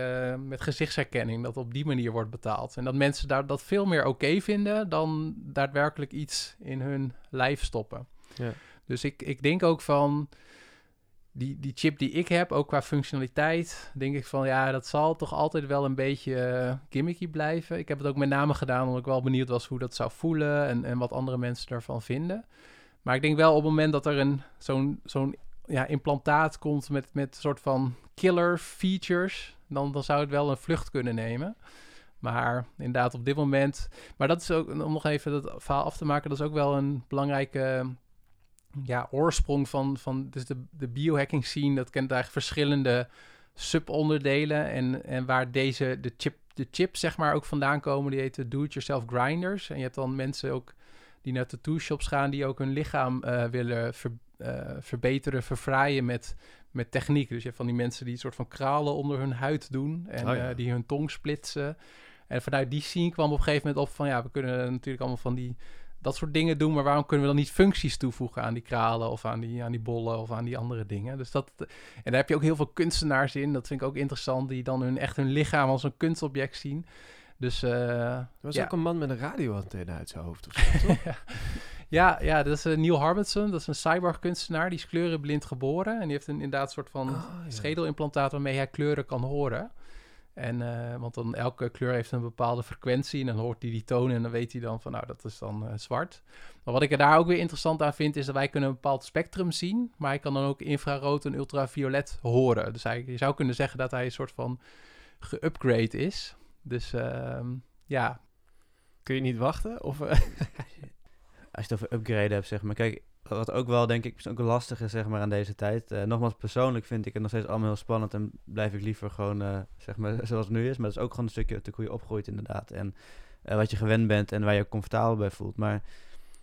met gezichtsherkenning dat op die manier wordt betaald. En dat mensen daar dat veel meer oké vinden dan daadwerkelijk iets in hun lijf stoppen. Ja. Dus ik, ik denk ook van die, die chip die ik heb, ook qua functionaliteit, denk ik van ja, dat zal toch altijd wel een beetje uh, gimmicky blijven. Ik heb het ook met name gedaan omdat ik wel benieuwd was hoe dat zou voelen en, en wat andere mensen ervan vinden. Maar ik denk wel op het moment dat er een zo'n zo'n ja, implantaat komt met, met een soort van killer features, dan, dan zou het wel een vlucht kunnen nemen. Maar inderdaad, op dit moment. Maar dat is ook, om nog even dat verhaal af te maken, dat is ook wel een belangrijke ja, oorsprong van, van dus de, de biohacking scene. Dat kent eigenlijk verschillende subonderdelen. En, en waar deze, de chip, de chips zeg maar ook vandaan komen, die heten do-it-yourself grinders. En je hebt dan mensen ook die naar tattoo shops gaan, die ook hun lichaam uh, willen ver, uh, verbeteren, verfraaien met, met techniek. Dus je hebt van die mensen die een soort van kralen onder hun huid doen en oh ja. uh, die hun tong splitsen. En vanuit die scene kwam op een gegeven moment op van ja, we kunnen natuurlijk allemaal van die dat soort dingen doen. Maar waarom kunnen we dan niet functies toevoegen aan die kralen of aan die, aan die bollen of aan die andere dingen? Dus dat, en daar heb je ook heel veel kunstenaars in. Dat vind ik ook interessant, die dan hun, echt hun lichaam als een kunstobject zien. Dus, uh, er was ja. ook een man met een radioantenne uit zijn hoofd of zo, toch? ja. ja, dat is uh, Neil Harbinson. Dat is een cyborg kunstenaar. Die is kleurenblind geboren. En die heeft een, inderdaad een soort van oh, ja. schedelimplantaat waarmee hij kleuren kan horen. En, eh, want dan elke kleur heeft een bepaalde frequentie en dan hoort hij die toon en dan weet hij dan van nou dat is dan eh, zwart. Maar wat ik er daar ook weer interessant aan vind is dat wij kunnen een bepaald spectrum zien, maar hij kan dan ook infrarood en ultraviolet horen. Dus hij, je zou kunnen zeggen dat hij een soort van geupgrade is. Dus ehm, ja. Kun je niet wachten? Of, eh? Als je het over upgraden hebt, zeg maar. Kijk, wat ook wel, denk ik, ook lastig is, zeg maar, aan deze tijd. Uh, nogmaals, persoonlijk vind ik het nog steeds allemaal heel spannend en blijf ik liever gewoon, uh, zeg maar, zoals het nu is. Maar het is ook gewoon een stukje hoe je opgroeit, inderdaad. En uh, wat je gewend bent en waar je comfortabel bij voelt. Maar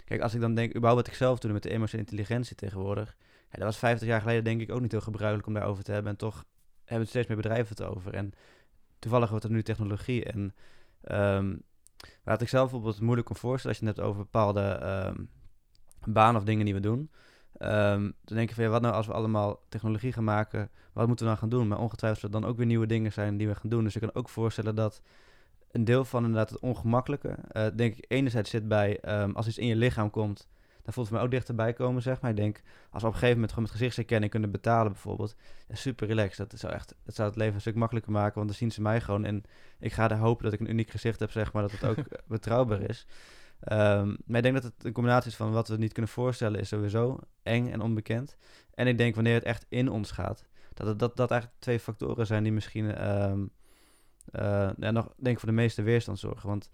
kijk, als ik dan denk, überhaupt wat ik zelf doe met de emotionele intelligentie tegenwoordig. Ja, dat was 50 jaar geleden, denk ik, ook niet heel gebruikelijk om daarover te hebben. En toch hebben steeds meer bedrijven het over. En toevallig wordt er nu technologie. En um, wat ik zelf bijvoorbeeld moeilijk kan voorstellen, als je het over bepaalde um, banen of dingen die we doen. Um, dan denk je van, ja, wat nou als we allemaal technologie gaan maken, wat moeten we dan gaan doen? Maar ongetwijfeld zullen dan ook weer nieuwe dingen zijn die we gaan doen. Dus ik kan ook voorstellen dat een deel van inderdaad het ongemakkelijke, uh, denk ik, enerzijds zit bij, um, als iets in je lichaam komt, dan voelt het me ook dichterbij komen, zeg maar. Ik denk, als we op een gegeven moment gewoon met gezichtsherkenning kunnen betalen, bijvoorbeeld, ja, super relaxed. Dat zou echt, dat zou het leven een stuk makkelijker maken, want dan zien ze mij gewoon. En ik ga er hopen dat ik een uniek gezicht heb, zeg maar, dat het ook betrouwbaar is. Um, maar ik denk dat het een combinatie is van wat we niet kunnen voorstellen, is sowieso eng en onbekend. En ik denk wanneer het echt in ons gaat, dat het, dat, dat eigenlijk twee factoren zijn die misschien, um, uh, ja, nog, denk ik, voor de meeste weerstand zorgen. Want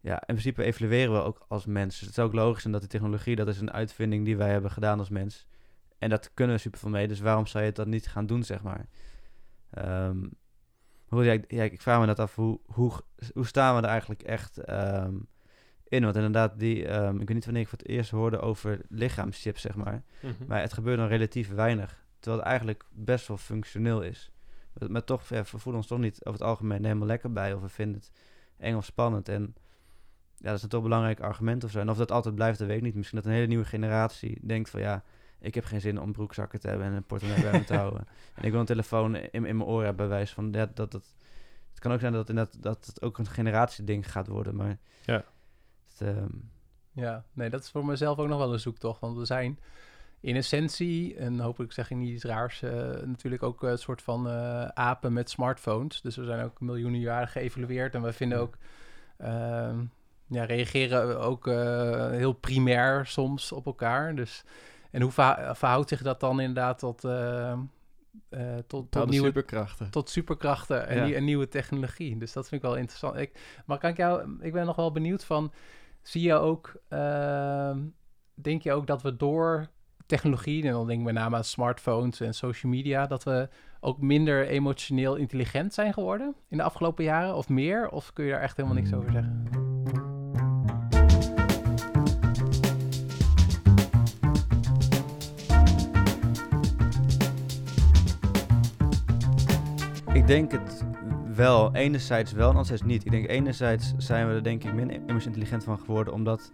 ja, in principe evalueren we ook als mens. Dus het is ook logisch zijn dat die technologie, dat is een uitvinding die wij hebben gedaan als mens. En dat kunnen we super veel mee, dus waarom zou je dat niet gaan doen, zeg maar? Um, hoe, ja, ja, ik vraag me dat af, hoe, hoe, hoe staan we er eigenlijk echt in? Want inderdaad, die, um, ik weet niet wanneer ik voor het eerst hoorde over lichaamschips, zeg maar. Mhm. Maar het gebeurt dan relatief weinig, terwijl het eigenlijk best wel functioneel is. Maar, maar toch, ja, we voelen ons toch niet over het algemeen helemaal lekker bij, of we vinden het eng of spannend. En ja, dat is een toch belangrijk argument of zo. En of dat altijd blijft, dat weet ik niet. Misschien dat een hele nieuwe generatie denkt van ja, ik heb geen zin om broekzakken te hebben en een portemonnee bij me te houden. En ik wil een telefoon in, in mijn oor hebben, bij wijze van ja, dat, dat, het kan ook zijn dat, dat, dat het ook een generatieding gaat worden, maar... Ja. Um... Ja, nee, dat is voor mezelf ook nog wel een zoektocht, want we zijn in essentie, en hopelijk zeg ik niet iets raars, uh, natuurlijk ook een soort van uh, apen met smartphones. Dus we zijn ook miljoenen jaren geëvalueerd en we vinden ook... Uh, ja, reageren ook uh, heel primair soms op elkaar. Dus, en hoe verh verhoudt zich dat dan inderdaad tot, uh, uh, tot, tot nieuwe superkrachten? Tot superkrachten en, Ja. die, en nieuwe technologie. Dus dat vind ik wel interessant. Ik, maar kan ik jou, ik ben nog wel benieuwd van, zie je ook, ehm, denk je ook dat we door technologie, en dan denk ik met name aan smartphones en social media, dat we ook minder emotioneel intelligent zijn geworden in de afgelopen jaren of meer? Of kun je daar echt helemaal niks over zeggen? Ik denk het wel. Enerzijds wel, en anderzijds niet. Ik denk enerzijds zijn we er denk ik minder intelligent van geworden, omdat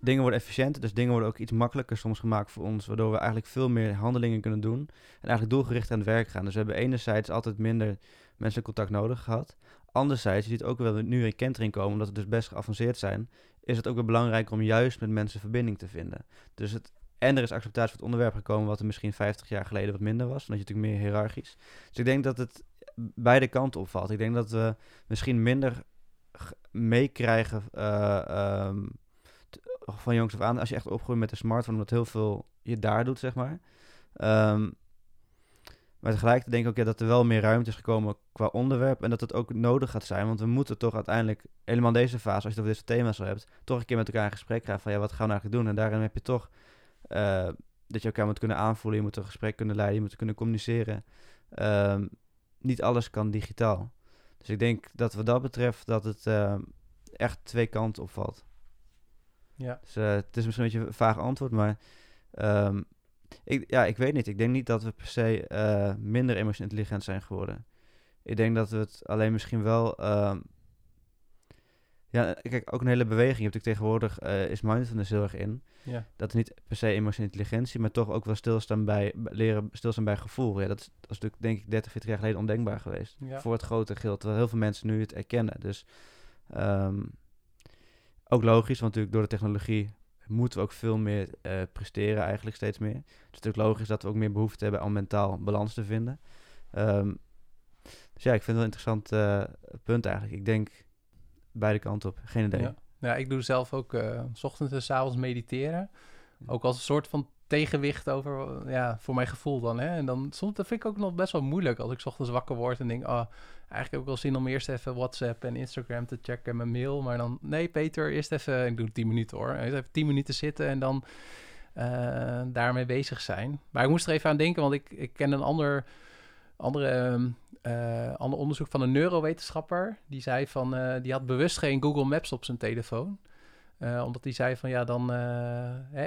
dingen worden efficiënter, dus dingen worden ook iets makkelijker soms gemaakt voor ons, waardoor we eigenlijk veel meer handelingen kunnen doen en eigenlijk doelgericht aan het werk gaan. Dus we hebben enerzijds altijd minder menselijk contact nodig gehad. Anderzijds, je ziet ook wel nu in kentering komen, omdat we dus best geavanceerd zijn, is het ook wel belangrijk om juist met mensen verbinding te vinden. Dus het, en er is acceptatie voor het onderwerp gekomen, wat er misschien 50 jaar geleden wat minder was, omdat je natuurlijk meer hiërarchisch. Dus ik denk dat het beide kanten opvalt. Ik denk dat we misschien minder meekrijgen uh, um, van jongs af aan, als je echt opgroeit met een smartphone, omdat heel veel je daar doet, zeg maar. Um, maar tegelijkertijd denk ik ook ja, dat er wel meer ruimte is gekomen qua onderwerp en dat het ook nodig gaat zijn, want we moeten toch uiteindelijk, helemaal deze fase, als je het deze thema's zo hebt, toch een keer met elkaar in gesprek gaan van ja, wat gaan we nou eigenlijk doen? En daarin heb je toch uh, dat je elkaar moet kunnen aanvoelen, je moet een gesprek kunnen leiden, je moet kunnen communiceren. Um, niet alles kan digitaal. Dus ik denk dat wat dat betreft dat het uh, echt twee kanten opvalt. Ja. Dus uh, het is misschien een beetje een vaag antwoord, maar um, ik, ja, ik weet niet. Ik denk niet dat we per se uh, minder emotioneel intelligent zijn geworden. Ik denk dat we het alleen misschien wel... Ja, kijk, ook een hele beweging. Je hebt natuurlijk tegenwoordig uh, is mindfulness heel erg in. Ja. Dat is niet per se emotionele intelligentie, maar toch ook wel stilstaan bij leren stilstaan bij gevoel. Ja, dat is, dat is natuurlijk denk ik 30, 40 jaar geleden ondenkbaar geweest. Ja. Voor het grote geld, terwijl heel veel mensen nu het erkennen. Dus um, ook logisch, want natuurlijk door de technologie moeten we ook veel meer uh, presteren, eigenlijk steeds meer. Het is natuurlijk logisch dat we ook meer behoefte hebben om mentaal balans te vinden. Um, dus ja, ik vind het wel een interessant eh, punt eigenlijk. Ik denk beide kanten op. Geen idee. Ja. ja, ik doe zelf ook eh, s ochtends en s avonds mediteren. Ook als een soort van tegenwicht over, ja, voor mijn gevoel dan. Hè? En dan soms dat vind ik ook nog best wel moeilijk als ik 's ochtends wakker word en denk, oh, eigenlijk heb ik wel zin om eerst even WhatsApp en Instagram te checken en mijn mail. Maar dan, nee, Peter, eerst even, ik doe 10 minuten hoor. Eerst even 10 minuten zitten en dan eh, daarmee bezig zijn. Maar ik moest er even aan denken, want ik, ik ken een ander, andere, ehm, eh, ander onderzoek van een neurowetenschapper. Die zei van, eh, die had bewust geen Google Maps op zijn telefoon. Eh, omdat hij zei van ja, dan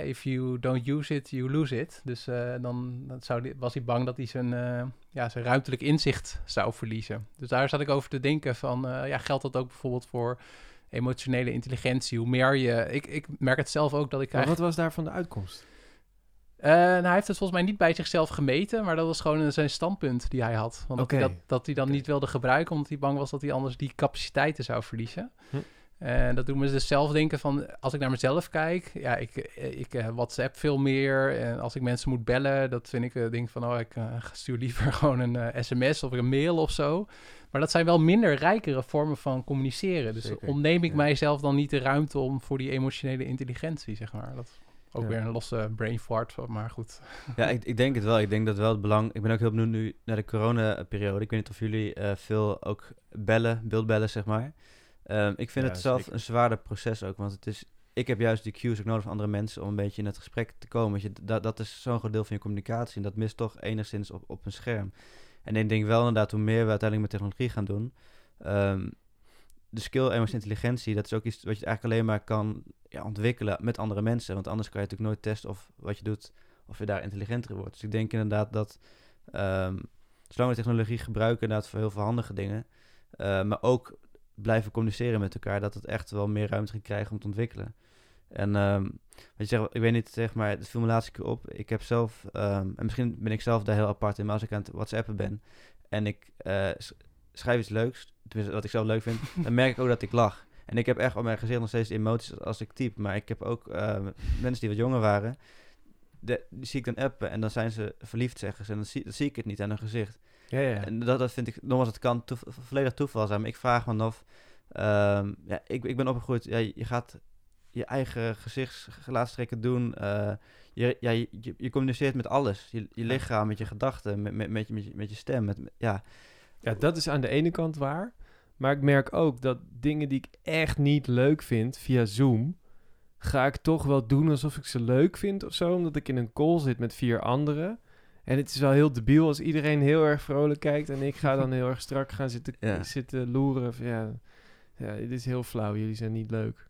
if you don't use it, you lose it. Dus dan zou die, was hij bang dat hij zijn, ja, zijn ruimtelijk inzicht zou verliezen. Dus daar zat ik over te denken van ja, geldt dat ook bijvoorbeeld voor emotionele intelligentie? Hoe meer je... Ik, ik merk het zelf ook dat ik Maar wat was daarvan de uitkomst? Eh, nou, hij heeft het volgens mij niet bij zichzelf gemeten, maar dat was gewoon een- zijn standpunt die hij had. Want dat, hij dat, dat hij dan niet wilde gebruiken, omdat hij bang was dat hij anders die capaciteiten zou verliezen. Hm. En dat doet me dus zelf denken van, als ik naar mezelf kijk, ja, ik, eh, ik eh, WhatsApp veel meer. En als ik mensen moet bellen, dat vind ik, eh, denk van, oh, ik eh, stuur liever gewoon een eh, sms of een mail of zo. Maar dat zijn wel minder rijkere vormen van communiceren. Dus Zeker, ontneem ik ja. mijzelf dan niet de ruimte om voor die emotionele intelligentie, zeg maar. Dat ook Ja. weer een losse brain fart, maar goed. Ja, ik, ik denk het wel. Ik denk dat wel het belang... Ik ben ook heel benieuwd nu naar de corona-periode. Ik weet niet of jullie eh, veel ook bellen, beeldbellen, zeg maar. Ehm, ik vind Ja, het zelf zeker. een zwaarder proces ook, want het is... Ik heb juist die cues ook nodig van andere mensen om een beetje in het gesprek te komen. Je, dat, dat is zo'n groot deel van je communicatie en dat mist toch enigszins op, op een scherm. En ik denk wel inderdaad, hoe meer we uiteindelijk met technologie gaan doen... ehm, de skill emotionele intelligentie, dat is ook iets wat je eigenlijk alleen maar kan ja, ontwikkelen met andere mensen. Want anders kan je natuurlijk nooit testen of wat je doet, of je daar intelligenter wordt. Dus ik denk inderdaad dat, ehm, zolang we technologie gebruiken inderdaad voor heel veel handige dingen, eh, maar ook blijven communiceren met elkaar, dat het echt wel meer ruimte gaat krijgen om te ontwikkelen. En ehm, wat je zegt, ik weet niet, zeg maar, het viel me laatste keer op. Ik heb zelf, ehm, en misschien ben ik zelf daar heel apart in, maar als ik aan het whatsappen ben en ik eh, schrijf iets leuks, tenminste wat ik zelf leuk vind, dan merk ik ook dat ik lach. En ik heb echt op mijn gezicht nog steeds emoties als ik type. Maar ik heb ook eh, mensen die wat jonger waren, de, die zie ik dan appen en dan zijn ze verliefd, zeggen ze. En dan zie, dan zie ik het niet aan hun gezicht. Ja, ja. En dat, dat vind ik, nogmaals, het kan toev- volledig toeval zijn. Maar ik vraag me af, ehm, ja, ik, ik ben opgegroeid, ja, je gaat je eigen gezichtsgelaatstrekken doen. eh, je, ja, je, communiceert met alles. Je, je lichaam, met je gedachten, met, met, met, je, met, je, met je stem. Met- ja, Ja, dat is aan de ene kant waar. Maar ik merk ook dat dingen die ik echt niet leuk vind via Zoom, ga ik toch wel doen alsof ik ze leuk vind of zo. Omdat ik in een call zit met vier anderen. En het is wel heel debiel als iedereen heel erg vrolijk kijkt en ik ga dan heel erg strak gaan zitten, Ja. zitten loeren. Van, Ja, ja, dit is heel flauw. Jullie zijn niet leuk.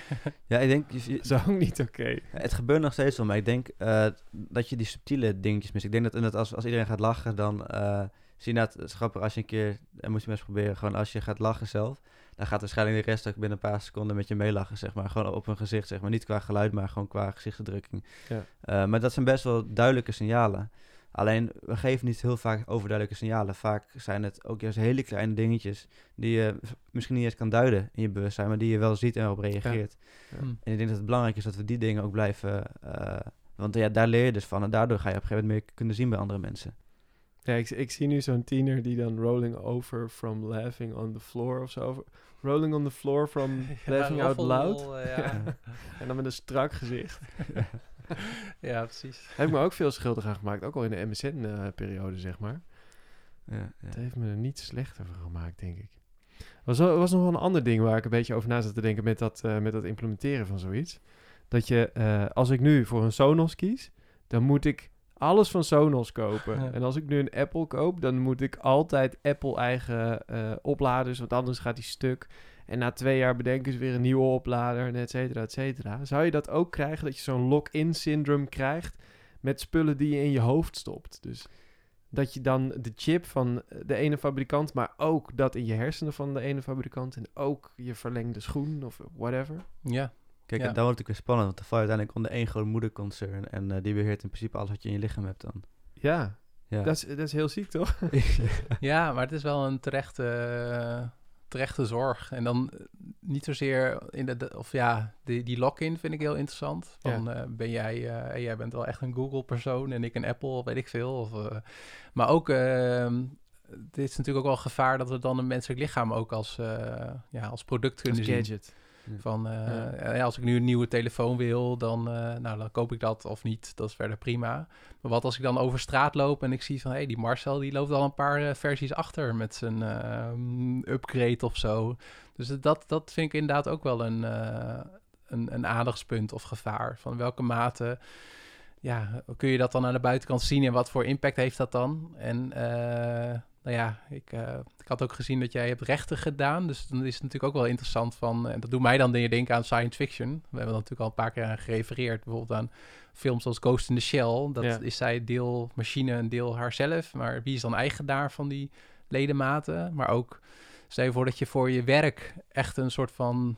ja, ik denk, je- je- Dat is ook niet oké. Het gebeurt nog steeds wel, maar ik denk eh, dat je die subtiele dingetjes mist. Ik denk dat inderdaad als, als iedereen gaat lachen, dan eh, zie je net, het is grappig als je een keer, en moet je maar eens proberen, gewoon als je gaat lachen zelf, dan gaat waarschijnlijk de rest ook binnen een paar seconden met je meelachen, zeg maar. Gewoon op hun gezicht, zeg maar. Niet qua geluid, maar gewoon qua gezichtsuitdrukking. Ja. Eh, maar dat zijn best wel duidelijke signalen. Alleen, we geven niet heel vaak overduidelijke signalen. Vaak zijn het ook juist hele kleine dingetjes die je misschien niet eens kan duiden in je bewustzijn, maar die je wel ziet en erop reageert. Ja. Hm. En ik denk dat het belangrijk is dat we die dingen ook blijven. eh, want ja, daar leer je dus van. En daardoor ga je op een gegeven moment meer kunnen zien bij andere mensen. Ja, ik, ik zie nu zo'n tiener die dan rolling over from laughing on the floor of zo. Rolling on the floor from laughing out loud. ja. En dan met een strak gezicht. ja, precies. Heb ik me ook veel schuldig aan gemaakt. Ook al in de MSN-periode, zeg maar. Ja, ja. Het heeft me er niet slechter van gemaakt, denk ik. Was, was nog wel een ander ding waar ik een beetje over na zat te denken met dat, eh, met dat implementeren van zoiets. Dat je, eh, als ik nu voor een Sonos kies, dan moet ik alles van Sonos kopen. Ja. En als ik nu een Apple koop, dan moet ik altijd Apple eigen eh, opladers, want anders gaat die stuk. En na twee jaar bedenken ze weer een nieuwe oplader, en et cetera, et cetera. Zou je dat ook krijgen, dat je zo'n lock-in syndroom krijgt met spullen die je in je hoofd stopt? Dus dat je dan de chip van de ene fabrikant, maar ook dat in je hersenen van de ene fabrikant en ook je verlengde schoen of whatever. Ja, Kijk, Ja. en dan wordt het ook weer spannend. Want dan val je uiteindelijk onder één groot moederconcern. En eh, die beheert in principe alles wat je in je lichaam hebt dan. Ja, Ja. Dat, is, dat is heel ziek, toch? ja maar het is wel een terechte, eh, terechte zorg. En dan eh, niet zozeer in de, of ja, die, die lock-in vind ik heel interessant. Van, eh, ben jij, eh, jij bent wel echt een Google-persoon en ik een Apple, weet ik veel. Of, eh, maar ook ehm, dit is natuurlijk ook wel gevaar dat we dan een menselijk lichaam ook als, eh, ja, als product kunnen Als zien. gadget. Van, eh, Ja. ja, als ik nu een nieuwe telefoon wil, dan, eh, nou, dan koop ik dat of niet. Dat is verder prima. Maar wat als ik dan over straat loop en ik zie van... hé, hey, die Marcel die loopt al een paar eh, versies achter met zijn ehm, upgrade of zo. Dus dat, dat vind ik inderdaad ook wel een, eh, een, een aandachtspunt of gevaar. Van welke mate ja, kun je dat dan aan de buitenkant zien... en wat voor impact heeft dat dan? En eh, nou ja, ik, eh, ik had ook gezien dat jij hebt rechten gedaan. Dus dan is het natuurlijk ook wel interessant van... en dat doet mij dan denken aan science fiction. We hebben natuurlijk al een paar keer aan gerefereerd. Bijvoorbeeld aan films als Ghost in the Shell. Dat Ja. is zij deel machine en deel haarzelf. Maar wie is dan eigenaar van die ledematen? Maar ook, stel je voor dat je voor je werk echt een soort van...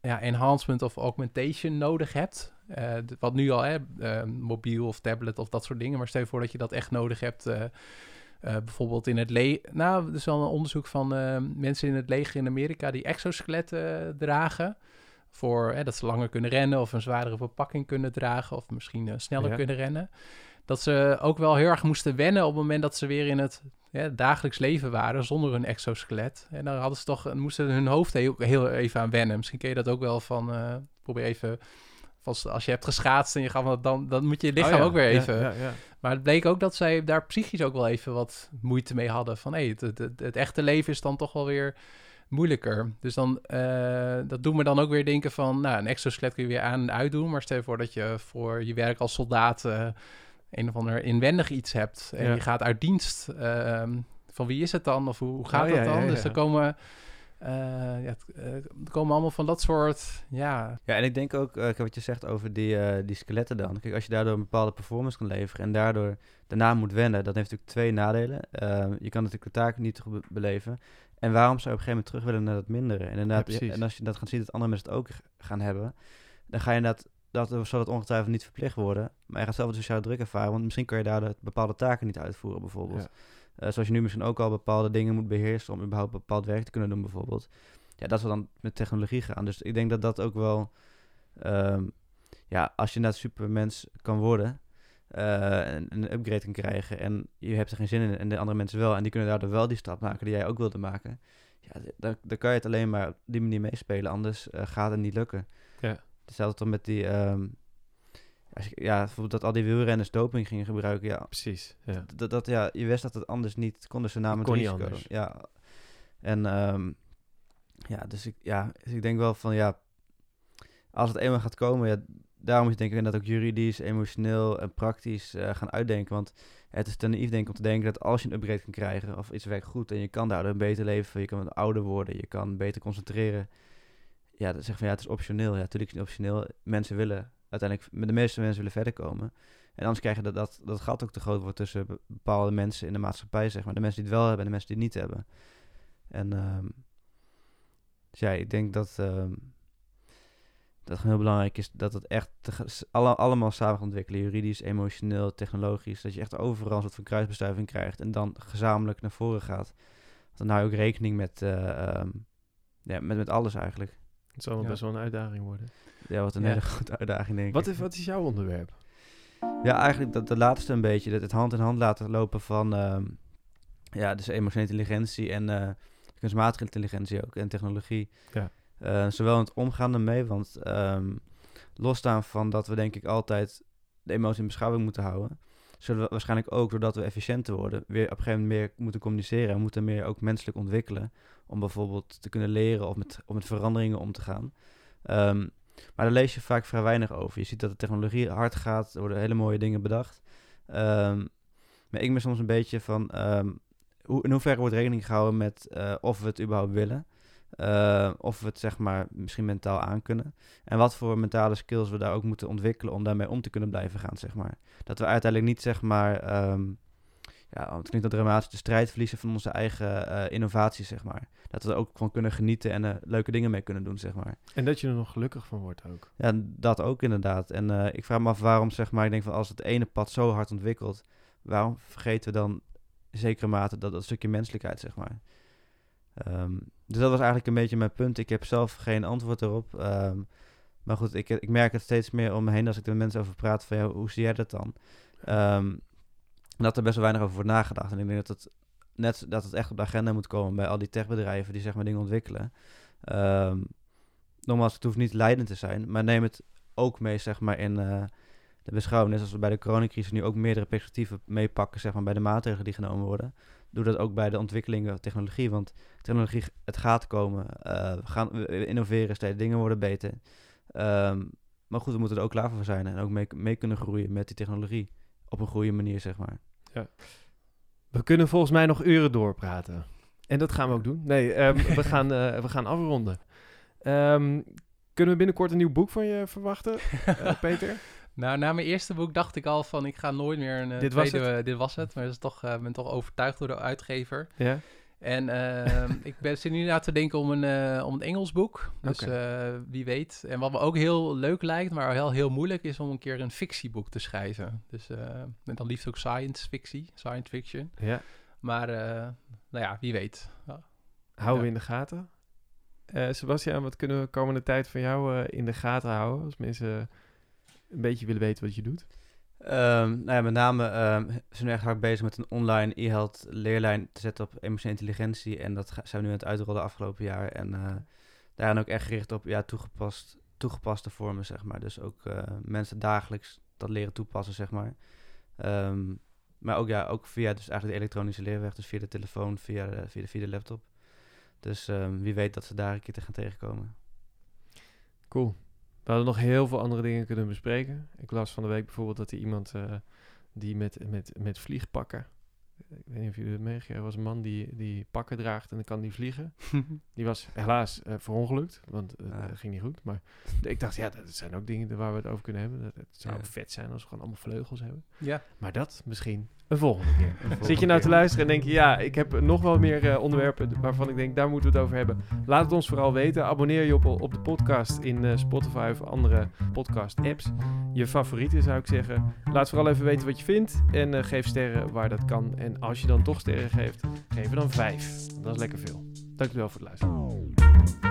Ja, enhancement of augmentation nodig hebt. Eh, wat nu al, hè, eh, mobiel of tablet of dat soort dingen. Maar stel je voor dat je dat echt nodig hebt... eh, bijvoorbeeld in het leger. Nou, er is al een onderzoek van eh, mensen in het leger in Amerika die exoskeletten eh, dragen. Voor hè, dat ze langer kunnen rennen of een zwaardere verpakking kunnen dragen. Of misschien sneller Ja. kunnen rennen. Dat ze ook wel heel erg moesten wennen op het moment dat ze weer in het ja, dagelijks leven waren zonder een exoskelet. En dan hadden ze toch, moesten hun hoofd heel, heel even aan wennen. Misschien ken je dat ook wel van. probeer even. Als, als je hebt geschaatst en je gaat dan, dan moet je lichaam Oh ja, ook weer even. Ja, ja. Maar het bleek ook dat zij daar psychisch ook wel even wat moeite mee hadden. Van hé, het, het, het, het echte leven is dan toch wel weer moeilijker. Dus dan, eh, dat doet me dan ook weer denken van, nou, een exoskelet kun je weer aan en uitdoen. Maar stel je voor dat je voor je werk als soldaat eh, een of ander inwendig iets hebt. En je gaat uit dienst. ehm, van wie is het dan? Of hoe, hoe gaat Oh, dat dan? Dus er komen, eh, ja, het, eh, er komen allemaal van dat soort, ja, Ja, en ik denk ook, eh, wat je zegt over die, die skeletten dan. Kijk, als je daardoor een bepaalde performance kan leveren en daardoor daarna moet wennen, dat heeft natuurlijk twee nadelen. Eh, je kan natuurlijk de taak niet be- beleven. En waarom zou je op een gegeven moment terug willen naar dat mindere? En, inderdaad, Ja, en als je dat gaat zien dat andere mensen het ook gaan hebben, dan ga je inderdaad, dat zal het ongetwijfeld niet verplicht worden. Maar je gaat zelf een sociale druk ervaren, want misschien kan je daardoor bepaalde taken niet uitvoeren bijvoorbeeld. Ja. Eh, zoals je nu misschien ook al bepaalde dingen moet beheersen om überhaupt bepaald werk te kunnen doen bijvoorbeeld. Ja, dat zal dan met technologie gaan. Dus ik denk dat dat ook wel... ehm, ja, als je inderdaad supermens kan worden... eh, en een upgrade kan krijgen en je hebt er geen zin in en de andere mensen wel... en die kunnen daardoor wel die stap maken die jij ook wilde maken... ja, dan kan je het alleen maar op die manier meespelen. Anders eh, gaat het niet lukken. Ja. Hetzelfde dan met die... ehm, als je, ja, bijvoorbeeld dat al die wielrenners doping gingen gebruiken. Ja, Precies. Ja. dat, dat, ja, je wist dat het anders niet kon, dus ze namen het risico. Ja, en ehm, ja, dus ik, ja, dus ik denk wel van ja, als het eenmaal gaat komen, ja, daarom moet je denk ik dat ook juridisch, emotioneel en praktisch eh, gaan uitdenken. Want het is te naïef denk ik om te denken dat als je een upgrade kan krijgen of iets werkt goed en je kan daardoor een beter leven, je kan ouder worden, je kan beter concentreren. Ja, dan zeg van ja, het is optioneel. Ja, natuurlijk is het niet optioneel. Mensen willen uiteindelijk, de meeste mensen willen verder komen. En anders krijg je dat, dat dat gat ook te groot wordt tussen be- bepaalde mensen in de maatschappij, zeg maar. De mensen die het wel hebben en de mensen die het niet hebben. En ehm, dus ja, ik denk dat, ehm, dat het heel belangrijk is dat het echt alle, allemaal samen ontwikkelen. Juridisch, emotioneel, technologisch. Dat je echt overal een soort van kruisbestuiving krijgt en dan gezamenlijk naar voren gaat. Dan hou je ook rekening met, ehm, ja, met, met alles eigenlijk. Het zal wel Ja. best wel een uitdaging worden. Ja, wat een Ja. hele grote uitdaging denk Wat ik. is, wat is jouw onderwerp? Ja, eigenlijk dat, dat laatste een beetje. Dat het hand in hand laten lopen van... ehm, ja, dus emotionele intelligentie en eh, kunstmatige intelligentie ook. En technologie. Ja. Eh, zowel in het omgaan ermee, want ehm, losstaan van dat we denk ik altijd de emotie in beschouwing moeten houden... zullen we waarschijnlijk ook, doordat we efficiënter worden... weer op een gegeven moment meer moeten communiceren. En moeten meer ook menselijk ontwikkelen... om bijvoorbeeld te kunnen leren of met, of met veranderingen om te gaan... Ehm, maar daar lees je vaak vrij weinig over. Je ziet dat de technologie hard gaat, er worden hele mooie dingen bedacht. Ehm, maar ik ben soms een beetje van, ehm, hoe, in hoeverre wordt rekening gehouden met eh, of we het überhaupt willen. Eh, of we het zeg maar misschien mentaal aankunnen. En wat voor mentale skills we daar ook moeten ontwikkelen om daarmee om te kunnen blijven gaan, zeg maar. Dat we uiteindelijk niet zeg maar, ehm, ja, het klinkt dat dramatisch, de strijd verliezen van onze eigen eh innovaties, zeg maar. Dat we er ook van kunnen genieten en leuke dingen mee kunnen doen, zeg maar. En dat je er nog gelukkig van wordt ook. Ja, dat ook inderdaad. En eh, ik vraag me af waarom, zeg maar, ik denk van als het ene pad zo hard ontwikkelt, waarom vergeten we dan in zekere mate dat, dat stukje menselijkheid, zeg maar. Ehm, dus dat was eigenlijk een beetje mijn punt. Ik heb zelf geen antwoord erop. Ehm, maar goed, ik, ik merk het steeds meer om me heen als ik er met mensen over praat van, ja, hoe zie jij dat dan? Ehm, dat er best wel weinig over wordt nagedacht. En ik denk dat het net dat het echt op de agenda moet komen bij al die techbedrijven die zeg maar dingen ontwikkelen. Ehm, nogmaals, het hoeft niet leidend te zijn, maar neem het ook mee zeg maar in eh, de beschouwing. Net als we bij de coronacrisis nu ook meerdere perspectieven meepakken zeg maar bij de maatregelen die genomen worden. Doe dat ook bij de ontwikkelingen van technologie, want technologie, het gaat komen. eh, we gaan we innoveren steeds, dingen worden beter. Ehm, maar goed, we moeten er ook klaar voor zijn en ook mee, mee kunnen groeien met die technologie. Op een goede manier, zeg maar. We kunnen volgens mij nog uren doorpraten. En dat gaan we ook doen. Nee, ehm, we, gaan, eh, we gaan afronden. Ehm, kunnen we binnenkort een nieuw boek van je verwachten, eh, Peter? Nou, na mijn eerste boek dacht ik al van ik ga nooit meer een eh, Dit was tweede, eh, dit was het. Maar dat is toch, eh, ben toch overtuigd door de uitgever. Ja? En ehm, ik ben, zit nu na te denken om een, eh, om een Engels boek. Dus eh, wie weet. En wat me ook heel leuk lijkt, maar heel, heel moeilijk, is om een keer een fictieboek te schrijven. Dus eh, en dan liefst ook science fictie, science fiction. Ja. Maar eh, nou ja, wie weet. Ja. Houden we in de gaten. Eh, Sebastian, wat kunnen we de komende tijd van jou eh, in de gaten houden? Als mensen een beetje willen weten wat je doet. Ehm, nou ja, met name ehm, zijn we echt hard bezig met een online e-health leerlijn te zetten op emotionele intelligentie. En dat zijn we nu aan het uitrollen afgelopen jaar. En eh daarin ook echt gericht op ja, toegepast, toegepaste vormen, zeg maar. Dus ook eh, mensen dagelijks dat leren toepassen, zeg maar. Ehm, maar ook, ja, ook via dus eigenlijk de elektronische leerweg, dus via de telefoon, via de, via de, via de laptop. Dus wie weet dat ze daar een keer te gaan tegenkomen. Cool. We hadden nog heel veel andere dingen kunnen bespreken. Ik las van de week bijvoorbeeld dat er iemand eh, die met, met, met vliegpakken... Ik weet niet of jullie het meegekregen Er was een man die, die pakken draagt en dan kan die vliegen. Die was helaas eh, verongelukt, want het Ah. eh, ging niet goed. Maar ik dacht, ja, dat zijn ook dingen waar we het over kunnen hebben. Dat, het zou Ja. vet zijn als we gewoon allemaal vleugels hebben. ja. Maar dat misschien een volgende keer. volgende Zit je nou te luisteren en denk je, ja, ik heb nog wel meer eh, onderwerpen waarvan ik denk, daar moeten we het over hebben. Laat het ons vooral weten. Abonneer je op, op de podcast in eh, Spotify of andere podcast apps. Je favorieten zou ik zeggen. Laat vooral even weten wat je vindt en eh, geef sterren waar dat kan. En als je dan toch sterren geeft, geef er dan vijf. Dat is lekker veel. Dankjewel voor het luisteren.